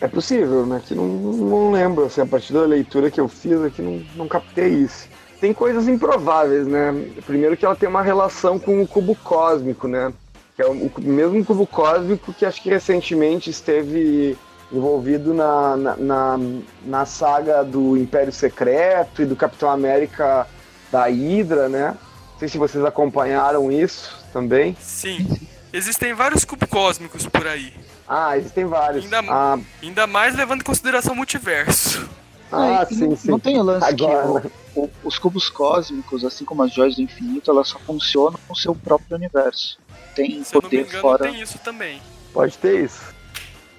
É possível, né? Que não, não lembro, assim, a partir da leitura que eu fiz aqui, não, não captei isso. Tem coisas improváveis, né? Primeiro que ela tem uma relação com o cubo cósmico, né? Que é o, o mesmo cubo cósmico que acho que recentemente esteve envolvido na, na, na, na saga do Império Secreto e do Capitão América da Hydra, né? Não sei se vocês acompanharam isso também. Sim. Existem vários cubos cósmicos por aí. Ah, existem vários. Ainda- Ah, Ainda mais levando em consideração o multiverso. ah, e sim, não, sim. não tem o lance Agora, que o- o- os cubos cósmicos, assim como as joias do infinito, elas só funcionam no seu próprio universo. Tem Se eu não me poder engano, fora. tem isso também. Pode ter isso.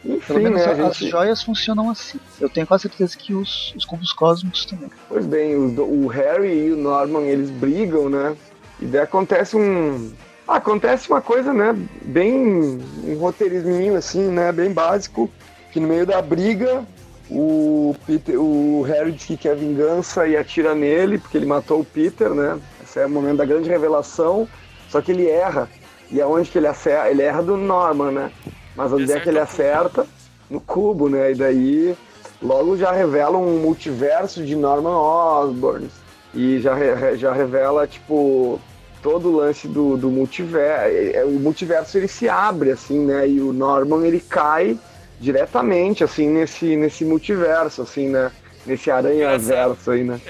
Pelo Enfim, menos né, as gente... joias funcionam assim. Eu tenho quase certeza que os, os cubos cósmicos também. Pois bem, do- o Harry e o Norman, eles brigam, né? E daí acontece um... ah, acontece uma coisa, né? Bem... um roteirisminho, assim, né? Bem básico. Que no meio da briga, o, Peter, o Harry diz que quer vingança e atira nele, porque ele matou o Peter, né? Esse é o momento da grande revelação. Só que ele erra. E aonde que ele acerta? Ele erra do Norman, né? Mas onde é que ele acerta? No cubo, né? E daí logo já revela um multiverso de Norman Osborn. E já, já revela, tipo, todo o lance do, do multiverso. O multiverso ele se abre, assim, né? E o Norman ele cai diretamente, assim, nesse, nesse multiverso, assim, né? Nesse aranha-verso aí, né?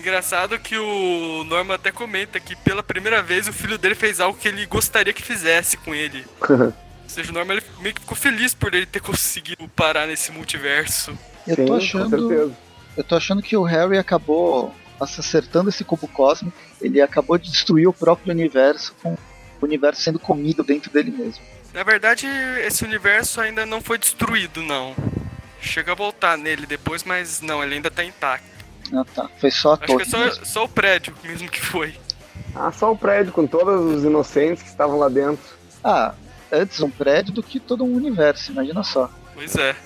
Engraçado que o Norman até comenta que pela primeira vez o filho dele fez algo que ele gostaria que fizesse com ele. Ou seja, o Norman ele meio que ficou feliz por ele ter conseguido parar nesse multiverso. Eu Sim, tô achando. Eu tô achando que o Harry acabou acertando esse cubo cósmico. Ele acabou de destruir o próprio universo com o universo sendo comido dentro dele mesmo. Na verdade, esse universo ainda não foi destruído, não. Chega a voltar nele depois, mas não, ele ainda tá intacto. Ah tá, foi só a Acho torre. que é só, só o prédio mesmo que foi. Ah, só o prédio com todos os inocentes que estavam lá dentro. Ah, antes um prédio do que todo um universo, imagina só. Pois é.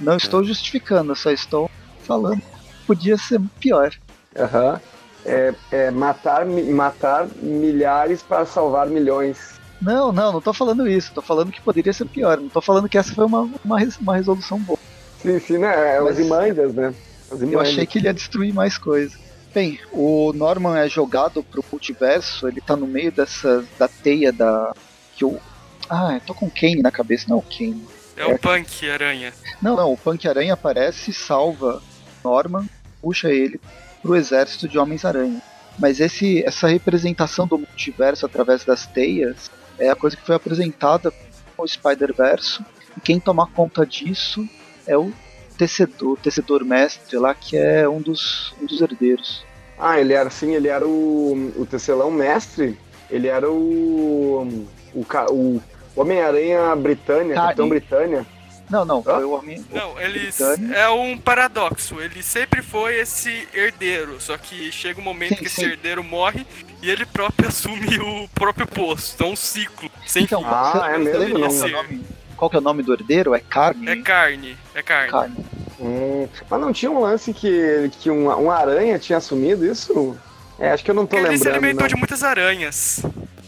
Não estou justificando, só estou falando. Podia ser pior. Aham. É, é matar, matar milhares para salvar milhões. Não, não, não tô falando isso. Tô falando que poderia ser pior. Não tô falando que essa foi uma, uma, uma resolução boa. Sim, sim, né? É os Mas- Imandias, né? Eu achei que ele ia destruir mais coisa. Bem, o Norman é jogado pro multiverso, ele tá no meio dessa. da teia da. que o. Ah, eu tô com o Kane na cabeça, não é o Kane. É o Punk Aranha. Não, não, o Punk Aranha aparece, salva Norman, puxa ele pro exército de Homens-Aranha. Mas esse, essa representação do multiverso através das teias é a coisa que foi apresentada com o Spider-Verso. E quem tomar conta disso é o tecedor, o tecedor mestre lá, que é um dos, um dos herdeiros. Ah, ele era assim, ele era o, o tecelão mestre. Ele era o. O, o Homem-Aranha Britânia. Capitão Britânia. Não, não, Hã? foi o homem. Não, ele é um paradoxo. Ele sempre foi esse herdeiro, só que chega um momento Sim, que esse sim. herdeiro morre e ele próprio assume o próprio posto. É um ciclo sem Então, fim. Ah, você- é mesmo? Não. Nome, qual que é o nome do herdeiro? É Carne? É carne, é carne. Carne. Hum, mas não tinha um lance que, que um, um aranha tinha assumido isso? É, acho que eu não tô Porque ele se lembrando. alimentou não. de muitas aranhas.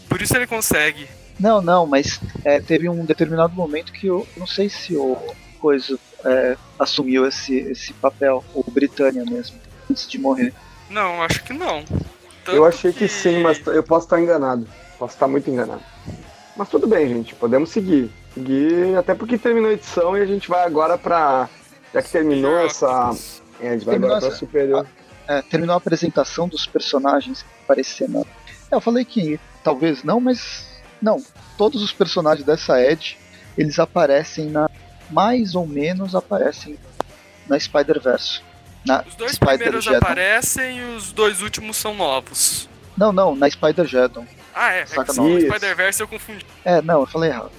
Por isso ele consegue. Não, não, mas é, teve um determinado momento que eu não sei se o coisa é, assumiu esse, esse papel, o Britânia mesmo, antes de morrer. Não, acho que não. Tanto Eu achei que sim, mas eu posso estar enganado. Posso estar muito enganado. Mas tudo bem, gente. Podemos seguir. Até porque terminou a edição e a gente vai agora pra. Já que terminou essa. É, a gente vai Terminou agora pra essa- superior. É, terminou a apresentação dos personagens que apareceram. É, eu falei que talvez não, mas não. Todos os personagens dessa Ed, eles aparecem na. Mais ou menos aparecem na Spider-Verse. Na Os dois primeiros Spider-Geddon. aparecem e os dois últimos são novos. Não, não, na Spider-Geddon. Ah, é. é Saca que o Isso. Spider-Verse eu confundi. É, não, eu falei errado.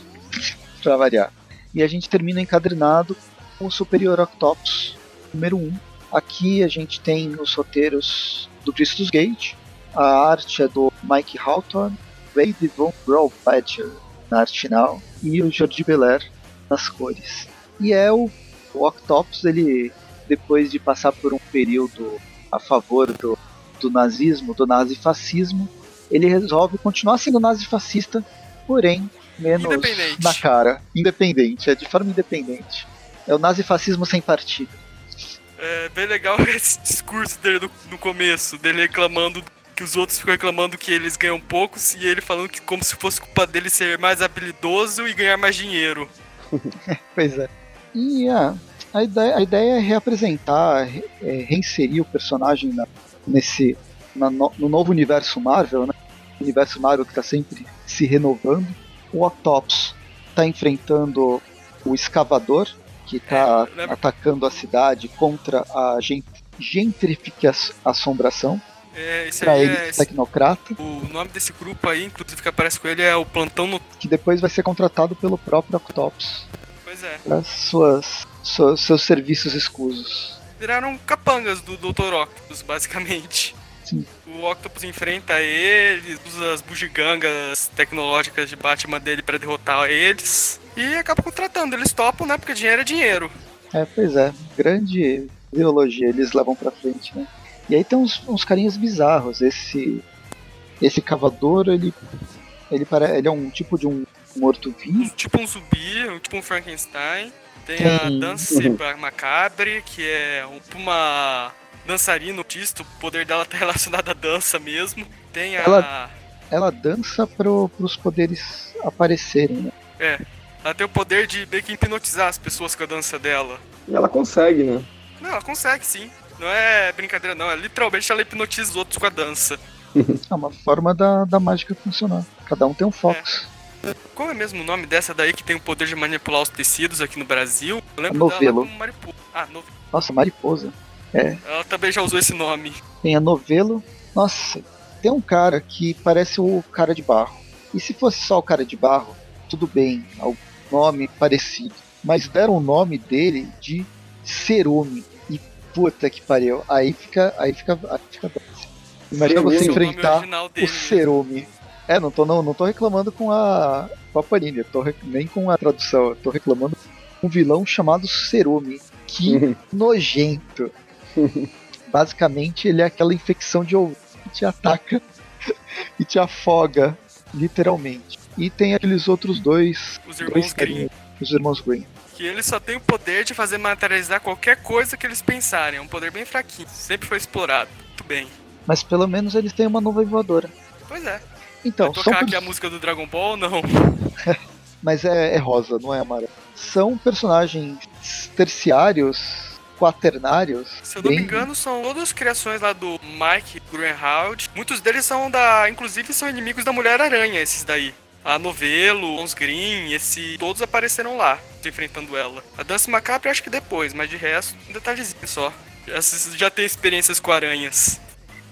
Pra variar. E a gente termina encadrenado com o Superior Octopus número 1. Aqui a gente tem os roteiros do Christus Gate, a arte é do Mike Hawthorne, Wade Von Badger na arte final e o Jordi Belair nas cores. E é o, o Octopus, ele depois de passar por um período a favor do, do nazismo, do nazifascismo, ele resolve continuar sendo nazifascista, porém menos Independente. na cara, independente, é de forma independente. É o nazifascismo sem partido. É bem legal esse discurso dele no, no começo, dele reclamando que os outros ficam reclamando que eles ganham poucos e ele falando que como se fosse culpa dele ser mais habilidoso e ganhar mais dinheiro. Pois é. E ah, a, ideia, a ideia é reapresentar, re- é, reinserir o personagem na- nesse na no, no novo universo Marvel, né? O universo Marvel que está sempre se renovando. O Octopus está enfrentando o Escavador, que está É, lembra- atacando a cidade contra a gen- gentrificação É, esse para aí ele é, tecnocrata, o nome desse grupo aí, inclusive que aparece com ele, é o Plantão no... que depois vai ser contratado pelo próprio Octopus Pois é. para suas, suas, seus serviços escusos. Viraram capangas do Dr. Octopus, basicamente. O Octopus enfrenta eles, usa as bugigangas tecnológicas de Batman dele pra derrotar eles. E acaba contratando, eles topam, né? Porque dinheiro é dinheiro. É, pois é, grande ideologia eles levam pra frente, né? E aí tem uns, uns carinhas bizarros. Esse esse cavador, ele ele, pare, ele é um tipo de um Um, morto-vivo. tipo um zumbi, um, tipo um Frankenstein. Tem a Dance Macabre, que é um- uma dançarina autista, o poder dela tá relacionado à dança mesmo. Tem a. Ela- Ela dança pro, pros poderes aparecerem, né? Ela tem o poder de meio que hipnotizar as pessoas com a dança dela. E ela consegue, né? Não, ela consegue sim. Não é brincadeira, não. É literalmente ela hipnotiza os outros com a dança. É uma forma da, da mágica funcionar. Cada um tem um foco. Qual é mesmo o nome dessa daí que tem o poder de manipular os tecidos aqui no Brasil? Eu lembro Novelo. dela como mariposa. Ah, no... Nossa, mariposa. Ela também já usou esse nome. Tem a novelo. Nossa, tem um cara que parece o cara de barro. E se fosse só o cara de barro, tudo bem, o nome parecido. Mas deram o nome dele de Cerume. E puta que pariu. Aí fica. Aí fica. Aí fica Imagina você enfrentar o, o Cerume. É, não tô, não, não tô reclamando com a, com a Panini, tô, nem com a tradução, eu tô reclamando com um vilão chamado Cerume. Que nojento. Basicamente, ele é aquela infecção de ouvido que te ataca e te afoga, literalmente. E tem aqueles outros dois. Os irmãos Green. Os irmãos Green. Que eles só têm o poder de fazer materializar qualquer coisa que eles pensarem. É um poder bem fraquinho. Sempre foi explorado. Muito bem. Mas pelo menos eles têm uma nuvem voadora. Pois é. Então, Vai tocar aqui a música do Dragon Ball não? Mas é, é rosa, não é amarelo. São personagens terciários quaternários. Se eu não bem... me engano, são todas criações lá do Mike Greenhalgh. Muitos deles são da. Inclusive são inimigos da Mulher-Aranha, esses daí. A Novelo, Ons Green, esse. Todos apareceram lá, enfrentando ela. A Dança Macabra acho que depois, mas de resto, um detalhezinho só. Já, já tem experiências com aranhas.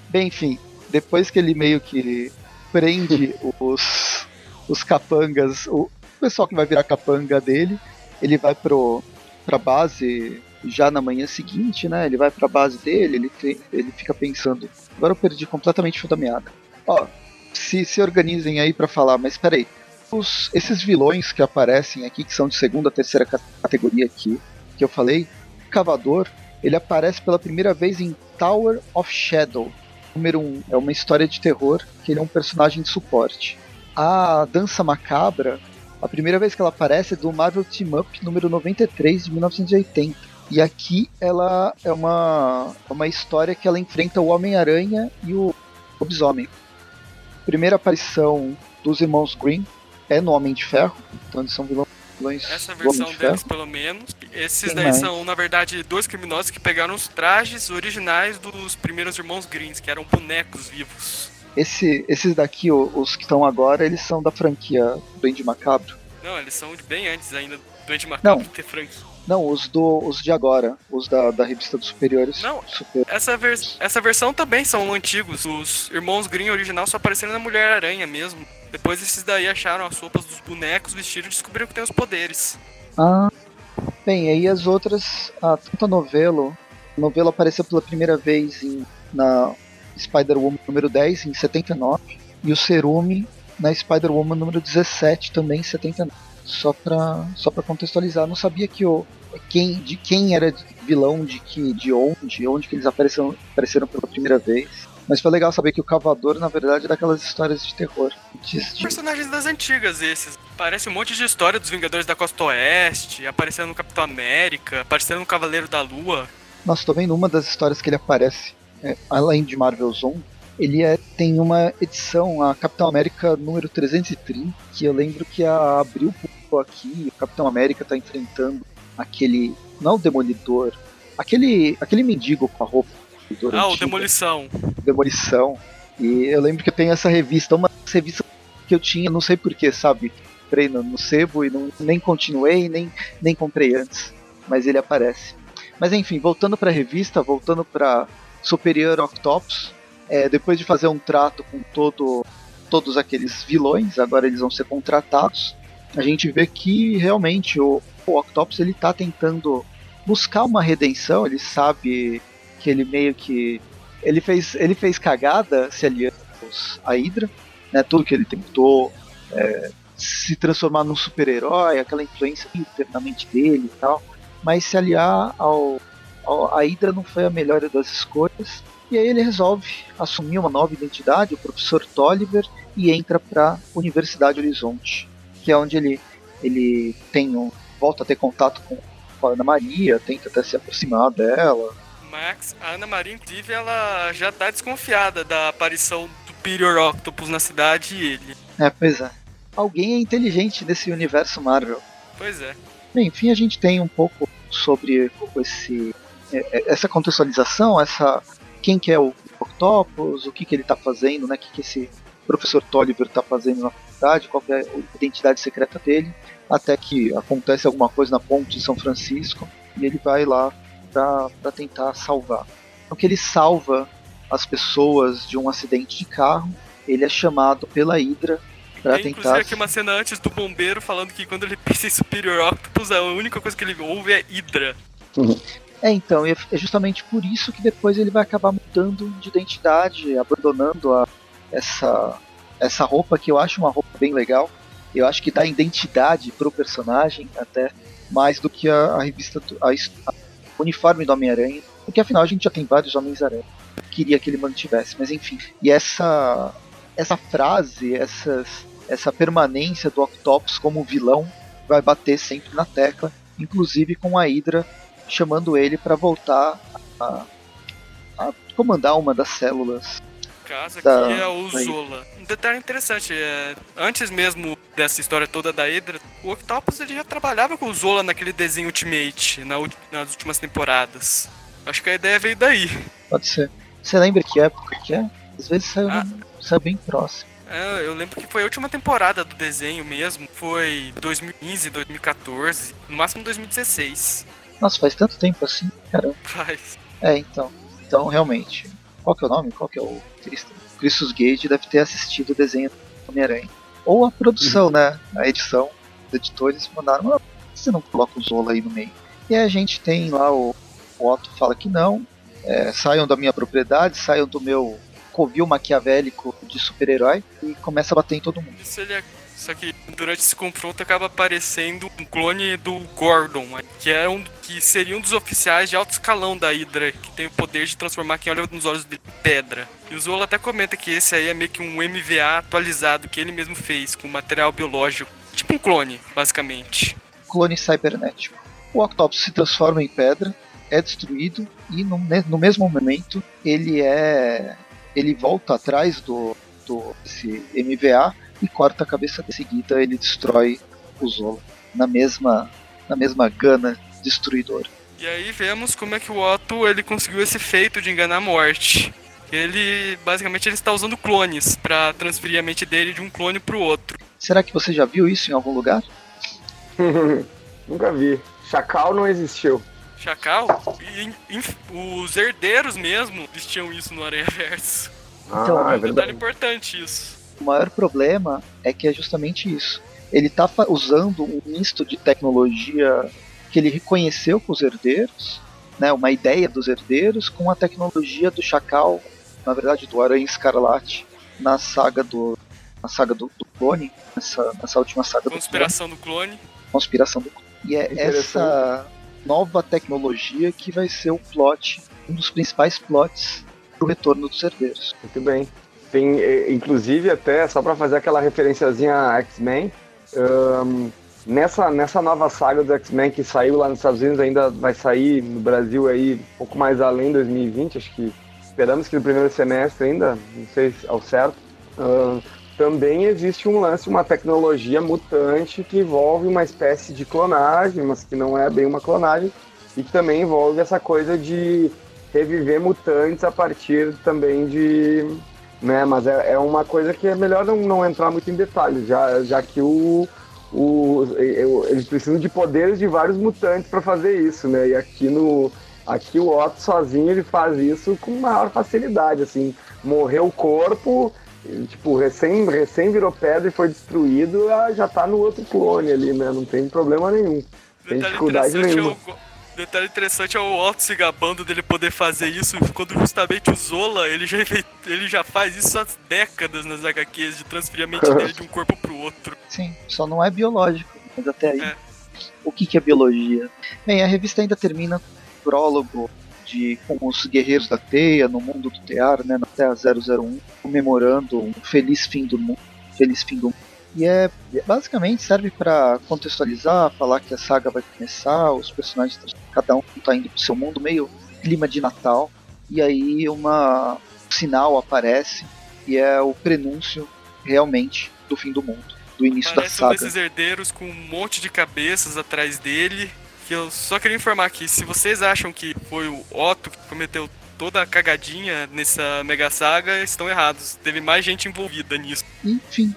Bem, enfim, depois que ele meio que prende os, os capangas, o pessoal que vai virar capanga dele, ele vai pro, pra base já na manhã seguinte, né? Ele vai pra base dele, ele, ele fica pensando, agora eu perdi completamente o fio da meada. Ó, se, se organizem aí para falar, mas peraí, os, esses vilões que aparecem aqui, que são de segunda, terceira categoria aqui, que eu falei, Cavador, ele aparece pela primeira vez em Tower of Shadow, número 1. Um, é uma história de terror que ele é um personagem de suporte. A Dança Macabra, a primeira vez que ela aparece é do Marvel Team Up número 93 de 1980. E aqui ela é uma, uma história que ela enfrenta o Homem-Aranha e o Lobisomem. Primeira aparição dos irmãos Green é no Homem de Ferro, então eles são vilões. Essa versão de deles, pelo menos. Esses Tem daí mais. são, na verdade, dois criminosos que pegaram os trajes originais dos primeiros irmãos Greens, que eram bonecos vivos. Esse, esses daqui, os que estão agora, eles são da franquia Duende Macabro? Não, eles são bem antes ainda do Duende Macabro Não. ter franquia. Não, os, do, os de agora, os da, da revista dos superiores. Não, super... essa, vers essa versão também são antigos. Os irmãos Green original só apareceram na Mulher-Aranha mesmo. Depois esses daí acharam as roupas dos bonecos, vestiram e descobriram que tem os poderes. Ah, bem, aí as outras, a tanto a novelo, a novela apareceu pela primeira vez em, na Spider-Woman número 10, em 79, e o Cerume na Spider-Woman número 17, também em 79. Só pra, só pra contextualizar, não sabia que o, quem, de quem era vilão, de que, de onde, onde que eles apareceram, apareceram pela primeira vez. Mas foi legal saber que o Cavador, na verdade, é daquelas histórias de terror. De... Personagens das antigas, esses. Parece um monte de história dos Vingadores da Costa Oeste, aparecendo no Capitão América, aparecendo no Cavaleiro da Lua. Nossa, tô vendo uma das histórias que ele aparece, é, além de Marvel Zone, ele é, tem uma edição, a Capitão América número 330, que eu lembro que a abriu aqui, o Capitão América tá enfrentando aquele. Não o Demolidor. Aquele. aquele mendigo com a roupa. Ah, antiga, o Demolição. Demolição. E eu lembro que eu tenho essa revista, uma revista que eu tinha, não sei porquê, sabe? Comprei no, no sebo e não, nem continuei, nem, nem comprei antes. Mas ele aparece. Mas enfim, voltando para a revista, voltando para Superior Octopus, é, depois de fazer um trato com todo, todos aqueles vilões, agora eles vão ser contratados. A gente vê que realmente o, o Octopus ele tá tentando buscar uma redenção, ele sabe que ele meio que ele fez ele fez cagada se aliando a Hydra, né? Tudo que ele tentou é, se transformar num super-herói, aquela influência internamente dele e tal, mas se aliar ao, ao a Hydra não foi a melhor das escolhas. E aí ele resolve assumir uma nova identidade, o professor Tolliver, e entra para a Universidade Horizonte, que é onde ele ele tem um volta a ter contato com, a Ana Maria, tenta até se aproximar dela. Max, a Ana Maria, inclusive, ela já tá desconfiada da aparição do Superior Octopus na cidade e ele. É, pois é. Alguém é inteligente nesse universo Marvel. Pois é. Bem, enfim, a gente tem um pouco sobre esse é, é, essa contextualização, essa quem que é o Octopus, o que que ele tá fazendo, né? O que que esse professor Tolliver tá fazendo na faculdade, qual é a identidade secreta dele até que acontece alguma coisa na ponte de São Francisco e ele vai lá para tentar salvar. Então que ele salva as pessoas de um acidente de carro, ele é chamado pela Hydra Pra Tem inclusive tentar. aqui uma cena antes do bombeiro falando que quando ele pensa em Superior Octopus, a única coisa que ele ouve é Hydra. É, então, e é justamente por isso que depois ele vai acabar mudando de identidade, abandonando a, essa, essa roupa que eu acho uma roupa bem legal. Eu acho que dá identidade pro personagem até mais do que a, a revista, a, a uniforme do Homem-Aranha, porque afinal a gente já tem vários Homens-Aranha. Queria que ele mantivesse, mas enfim. E essa essa frase, essas, essa permanência do Octopus como vilão vai bater sempre na tecla, inclusive com a Hydra chamando ele para voltar a, a comandar uma das células. Caso aqui Tá, é o. Zola. Um detalhe interessante, é, antes mesmo dessa história toda da Hydra, o Octopus ele já trabalhava com o Zola naquele desenho Ultimate, na nas últimas temporadas. Acho que a ideia veio daí. Pode ser. Você lembra que época que é? Às vezes saiu, Ah. saiu bem próximo. É, eu lembro que foi a última temporada do desenho mesmo, foi 2015, 2014, no máximo 2016. Nossa, faz tanto tempo assim, caramba. Faz. É, então. Então, realmente. Qual que é o nome? Qual que é o Cristo? Christus Gage deve ter assistido o desenho do Homem-Aranha. Ou a produção, né? A edição. Os editores mandaram, ah, por que você não coloca o Zola aí no meio? E aí a gente tem lá o, o Otto fala que não. é, saiam da minha propriedade, saiam do meu covil maquiavélico de super-herói e começa a bater em todo mundo. Isso ele é... Só que durante esse confronto acaba aparecendo um clone do Gordon, que é um que seria um dos oficiais de alto escalão da Hydra, que tem o poder de transformar quem olha nos olhos dele em pedra. E o Zola até comenta que esse aí é meio que um MVA atualizado que ele mesmo fez com material biológico, tipo um clone, basicamente. clone cibernético. O Octopus se transforma em pedra, é destruído e no, no mesmo momento ele é ele volta atrás do, do esse MVA e corta a cabeça. Em seguida ele destrói o Zola na mesma na mesma gana destruidora. E aí vemos como é que o Otto ele conseguiu esse feito de enganar a morte. Ele basicamente ele está usando clones para transferir a mente dele de um clone pro outro. Será que você já viu isso em algum lugar? Nunca vi. Chacal não existiu. Chacal, e, em- os herdeiros mesmo eles tinham isso no Aranha Verso. Então, ah, É é um detalhe verdade. importante isso. O maior problema é que é justamente isso. Ele está usando um misto de tecnologia que ele reconheceu com os herdeiros, né, uma ideia dos herdeiros, com a tecnologia do Chacal, na verdade do Aranha Escarlate, na saga do na saga do, do clone, nessa, nessa última saga do clone, Conspiração do clone. conspiração do clone. E é essa nova tecnologia que vai ser o plot, um dos principais plots do retorno dos herdeiros. Muito bem. Tem, eh, inclusive, até só pra fazer aquela referenciazinha a X-Men, ahn, nessa, nessa nova saga do X-Men que saiu lá nos Estados Unidos, ainda vai sair no Brasil aí um pouco mais além 2020, acho que esperamos que no primeiro semestre ainda, não sei se ao certo. ahn, também existe um lance, uma tecnologia mutante que envolve uma espécie de clonagem, mas que não é bem uma clonagem, e que também envolve essa coisa de reviver mutantes a partir também de. Né, mas é, é uma coisa que é melhor não, não entrar muito em detalhes, já, já que o, o, eles precisam de poderes de vários mutantes para fazer isso, né? E aqui no. Aqui o Otto sozinho ele faz isso com maior facilidade, assim, morreu o corpo, tipo, recém, recém virou pedra e foi destruído, ah, já tá no outro clone ali, né? Não tem problema nenhum. Tem dificuldade é nenhuma. o, detalhe interessante é o Otto se gabando dele poder fazer isso, quando justamente o Zola, ele já, ele já faz isso há décadas nas HQs, de transferir a mente dele de um corpo pro outro. Sim, só não é biológico, mas até aí. É. O que, que é biologia? Bem, a revista ainda termina com um prólogo de, com os guerreiros da teia no mundo do Tear, né, na Terra 001, comemorando um feliz fim do mundo. Feliz fim do mundo. E é basicamente serve para contextualizar, falar que a saga vai começar, os personagens, cada um tá indo pro seu mundo, meio clima de Natal. E aí uma um sinal aparece e é o prenúncio realmente do fim do mundo, do início Parece da um saga. desses herdeiros com um monte de cabeças atrás dele. Que eu só queria informar aqui, se vocês acham que foi o Otto que cometeu toda a cagadinha nessa mega saga, estão errados. Teve mais gente envolvida nisso. Enfim,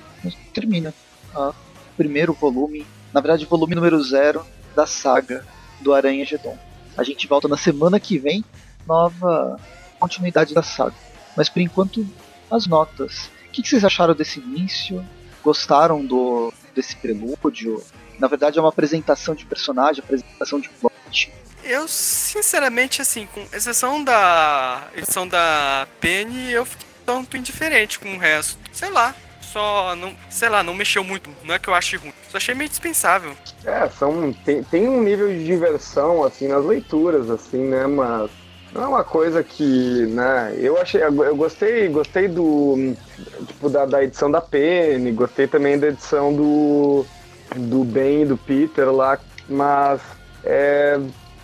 termina ah, o primeiro volume, na verdade, volume número zero da saga do Aranha Gedon. A gente volta na semana que vem, nova continuidade da saga. Mas por enquanto, as notas. O que, que vocês acharam desse início? gostaram do desse prelúdio? Na verdade é uma apresentação de personagem, apresentação de plot. Eu, sinceramente, assim, com exceção da edição da Penny, eu fiquei tanto indiferente com o resto. Sei lá, só não, sei lá, não mexeu muito. Não é que eu ache ruim, só achei meio dispensável. É, são tem, tem um nível de diversão assim nas leituras assim, né, mas não é uma coisa que, né, eu achei, eu gostei, gostei do tipo da, da edição da Penny, gostei também da edição do do Ben e do Peter lá, mas é,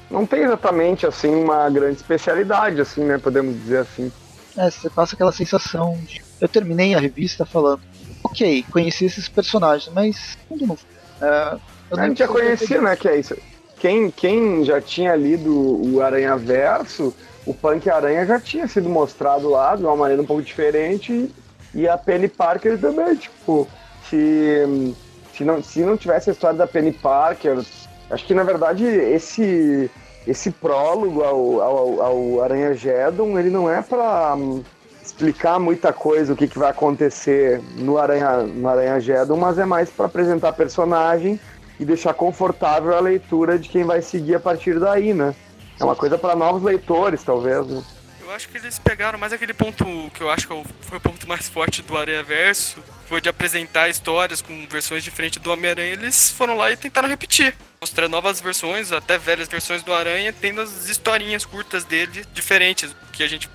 não tem exatamente assim uma grande especialidade assim, né, podemos dizer assim. É, você passa aquela sensação de eu terminei a revista falando, ok, conheci esses personagens, mas tudo não. É, eu a gente já conhecia, né? Que é isso. Quem, quem já tinha lido o Aranha Verso, o Punk Aranha já tinha sido mostrado lá de uma maneira um pouco diferente. E a Penny Parker também, tipo, se, se, não, se não tivesse a história da Penny Parker, acho que na verdade esse, esse prólogo ao, ao, ao Aranha Geddon, ele não é para explicar muita coisa, o que, que vai acontecer no Aranha, no Aranha Geddon, mas é mais para apresentar personagem e deixar confortável a leitura de quem vai seguir a partir daí, né? É uma coisa para novos leitores, talvez. Né? Eu acho que eles pegaram mais aquele ponto que eu acho que é foi o ponto mais forte do Aranha Verso, foi de apresentar histórias com versões diferentes do Homem-Aranha. Eles foram lá e tentaram repetir, mostrar novas versões, até velhas versões do Aranha, tendo as historinhas curtas dele diferentes que a gente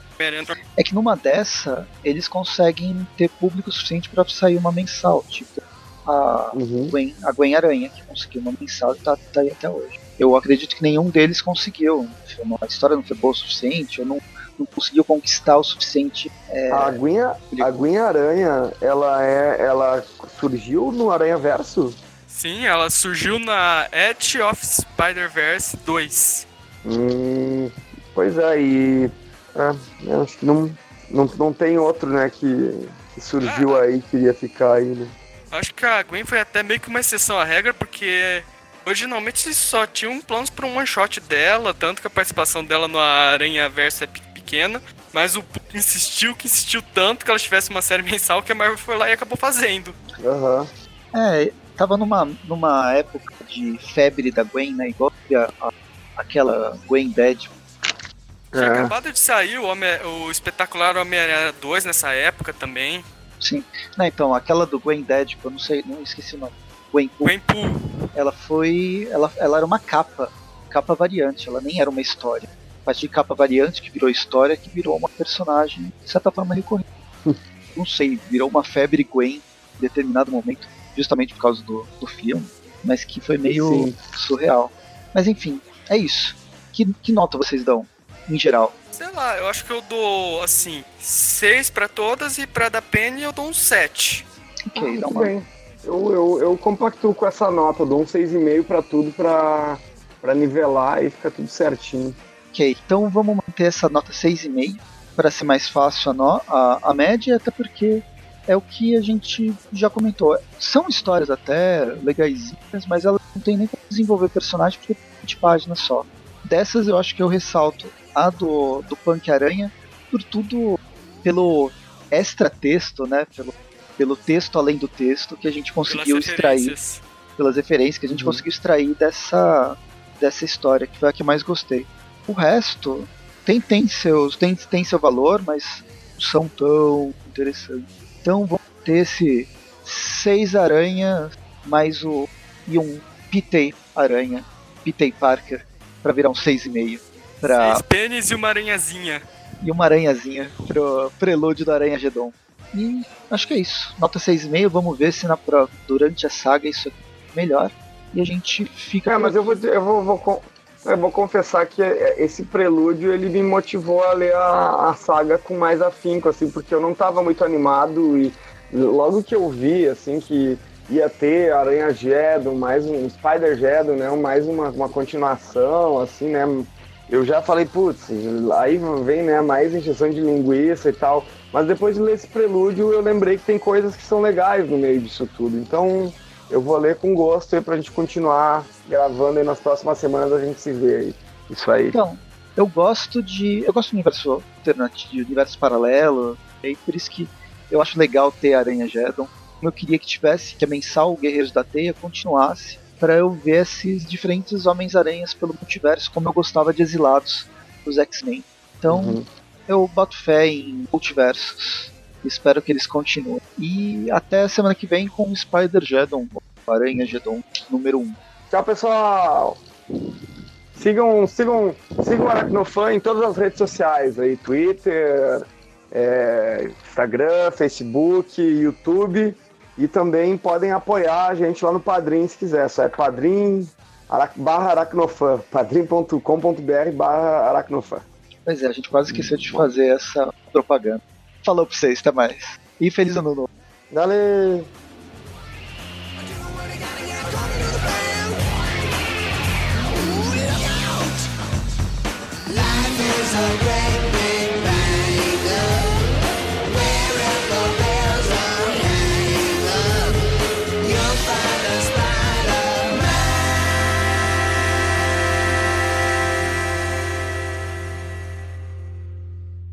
é que numa dessa, eles conseguem ter público suficiente para sair uma mensal, tipo a, uhum. Gwen, a Gwen Aranha, que conseguiu uma mensal e tá, tá aí até hoje. Eu acredito que nenhum deles conseguiu. A história não foi boa o suficiente, ou não, não conseguiu conquistar o suficiente. É, a, Gwen, a Gwen Aranha, ela, é, ela surgiu no Aranha Verso? Sim, ela surgiu na Edge of Spider-Verse 2. Hum, pois é, e é, acho que não, não, não tem outro, né, que, que surgiu ah, aí e queria ficar aí, né? Acho que a Gwen foi até meio que uma exceção à regra, porque originalmente só tinham planos para um one shot dela, tanto que a participação dela no Aranha Verso é pequena, mas o insistiu que insistiu tanto que ela tivesse uma série mensal que a Marvel foi lá e acabou fazendo. Uhum. É, tava numa, numa época de febre da Gwen, né? Igual a, a, aquela Gwen Dead tinha é. acabado de sair o, Homem, o espetacular Homem-Aranha 2 nessa época também. Sim. Não, então, aquela do Gwen Dead, eu não sei, não esqueci o nome. Gwen Poo. Gwen Poo. Ela foi. Ela, ela era uma capa. Capa variante, ela nem era uma história. A partir de capa variante, que virou história, que virou uma personagem, de certa forma, recorrente. não sei, virou uma febre Gwen em determinado momento, justamente por causa do, do filme, mas que foi meio Sim. surreal. Mas enfim, é isso. Que, que nota vocês dão em geral? Sei lá, eu acho que eu dou, assim, 6 para todas e pra da Penny eu dou um 7. Ok, ah, dá uma... bem. Eu, eu, eu compactuo com essa nota, eu dou um 6,5 para tudo pra, pra nivelar e fica tudo certinho. Ok, então vamos manter essa nota 6,5 para ser mais fácil a, no, a, a média, até porque é o que a gente já comentou. São histórias até legaisinhas, mas elas não tem nem como desenvolver personagem porque é de páginas só. Dessas eu acho que eu ressalto a do, do Punk Aranha, por tudo pelo extra texto, né? Pelo, pelo texto além do texto que a gente conseguiu pelas extrair, pelas referências que a gente uhum. conseguiu extrair dessa, dessa história, que foi a que mais gostei. O resto tem, tem, seus, tem, tem seu valor, mas não são tão interessantes. Então vamos ter esse seis aranhas mais o e um Pitei Aranha, Pitei Parker, para virar um seis e meio. Pra... Seis pênis e uma aranhazinha. E uma aranhazinha pro prelúdio da Aranha Gedon. E acho que é isso. Nota 6,5. Vamos ver se na, durante a saga isso é melhor. E a gente fica. É, mas eu vou, eu vou, vou, eu vou confessar que esse prelúdio ele me motivou a ler a, a, saga com mais afinco, assim, porque eu não estava muito animado e logo que eu vi, assim, que ia ter Aranha Geddon, mais um Spider Geddon, né, mais uma, uma continuação, assim, né, eu já falei, putz, aí vem né, mais injeção de linguiça e tal. Mas depois de ler esse prelúdio, eu lembrei que tem coisas que são legais no meio disso tudo. Então eu vou ler com gosto aí pra gente continuar gravando e nas próximas semanas a gente se vê aí. Isso aí. Então, eu gosto de. Eu gosto do universo alternativo, de universo paralelo. E por isso que eu acho legal ter Aranha como eu queria que tivesse, que a mensal Guerreiros da Teia continuasse, para eu ver esses diferentes Homens-Aranhas pelo multiverso, como eu gostava de Exilados dos X-Men. Então, uhum. eu boto fé em multiversos. Espero que eles continuem. E até semana que vem com o Spider-Geddon, Aranha Geddon número 1. Tchau, pessoal! Sigam, sigam, sigam o Aracnofan em todas as redes sociais aí, Twitter, é, Instagram, Facebook, YouTube. E também podem apoiar a gente lá no Padrim se quiser. Só é padrim barra aracnofan, padrim.com.br barra aracnofan. Pois é, a gente quase esqueceu de fazer essa propaganda. Falou pra vocês, até mais. E feliz ano novo. Valeu!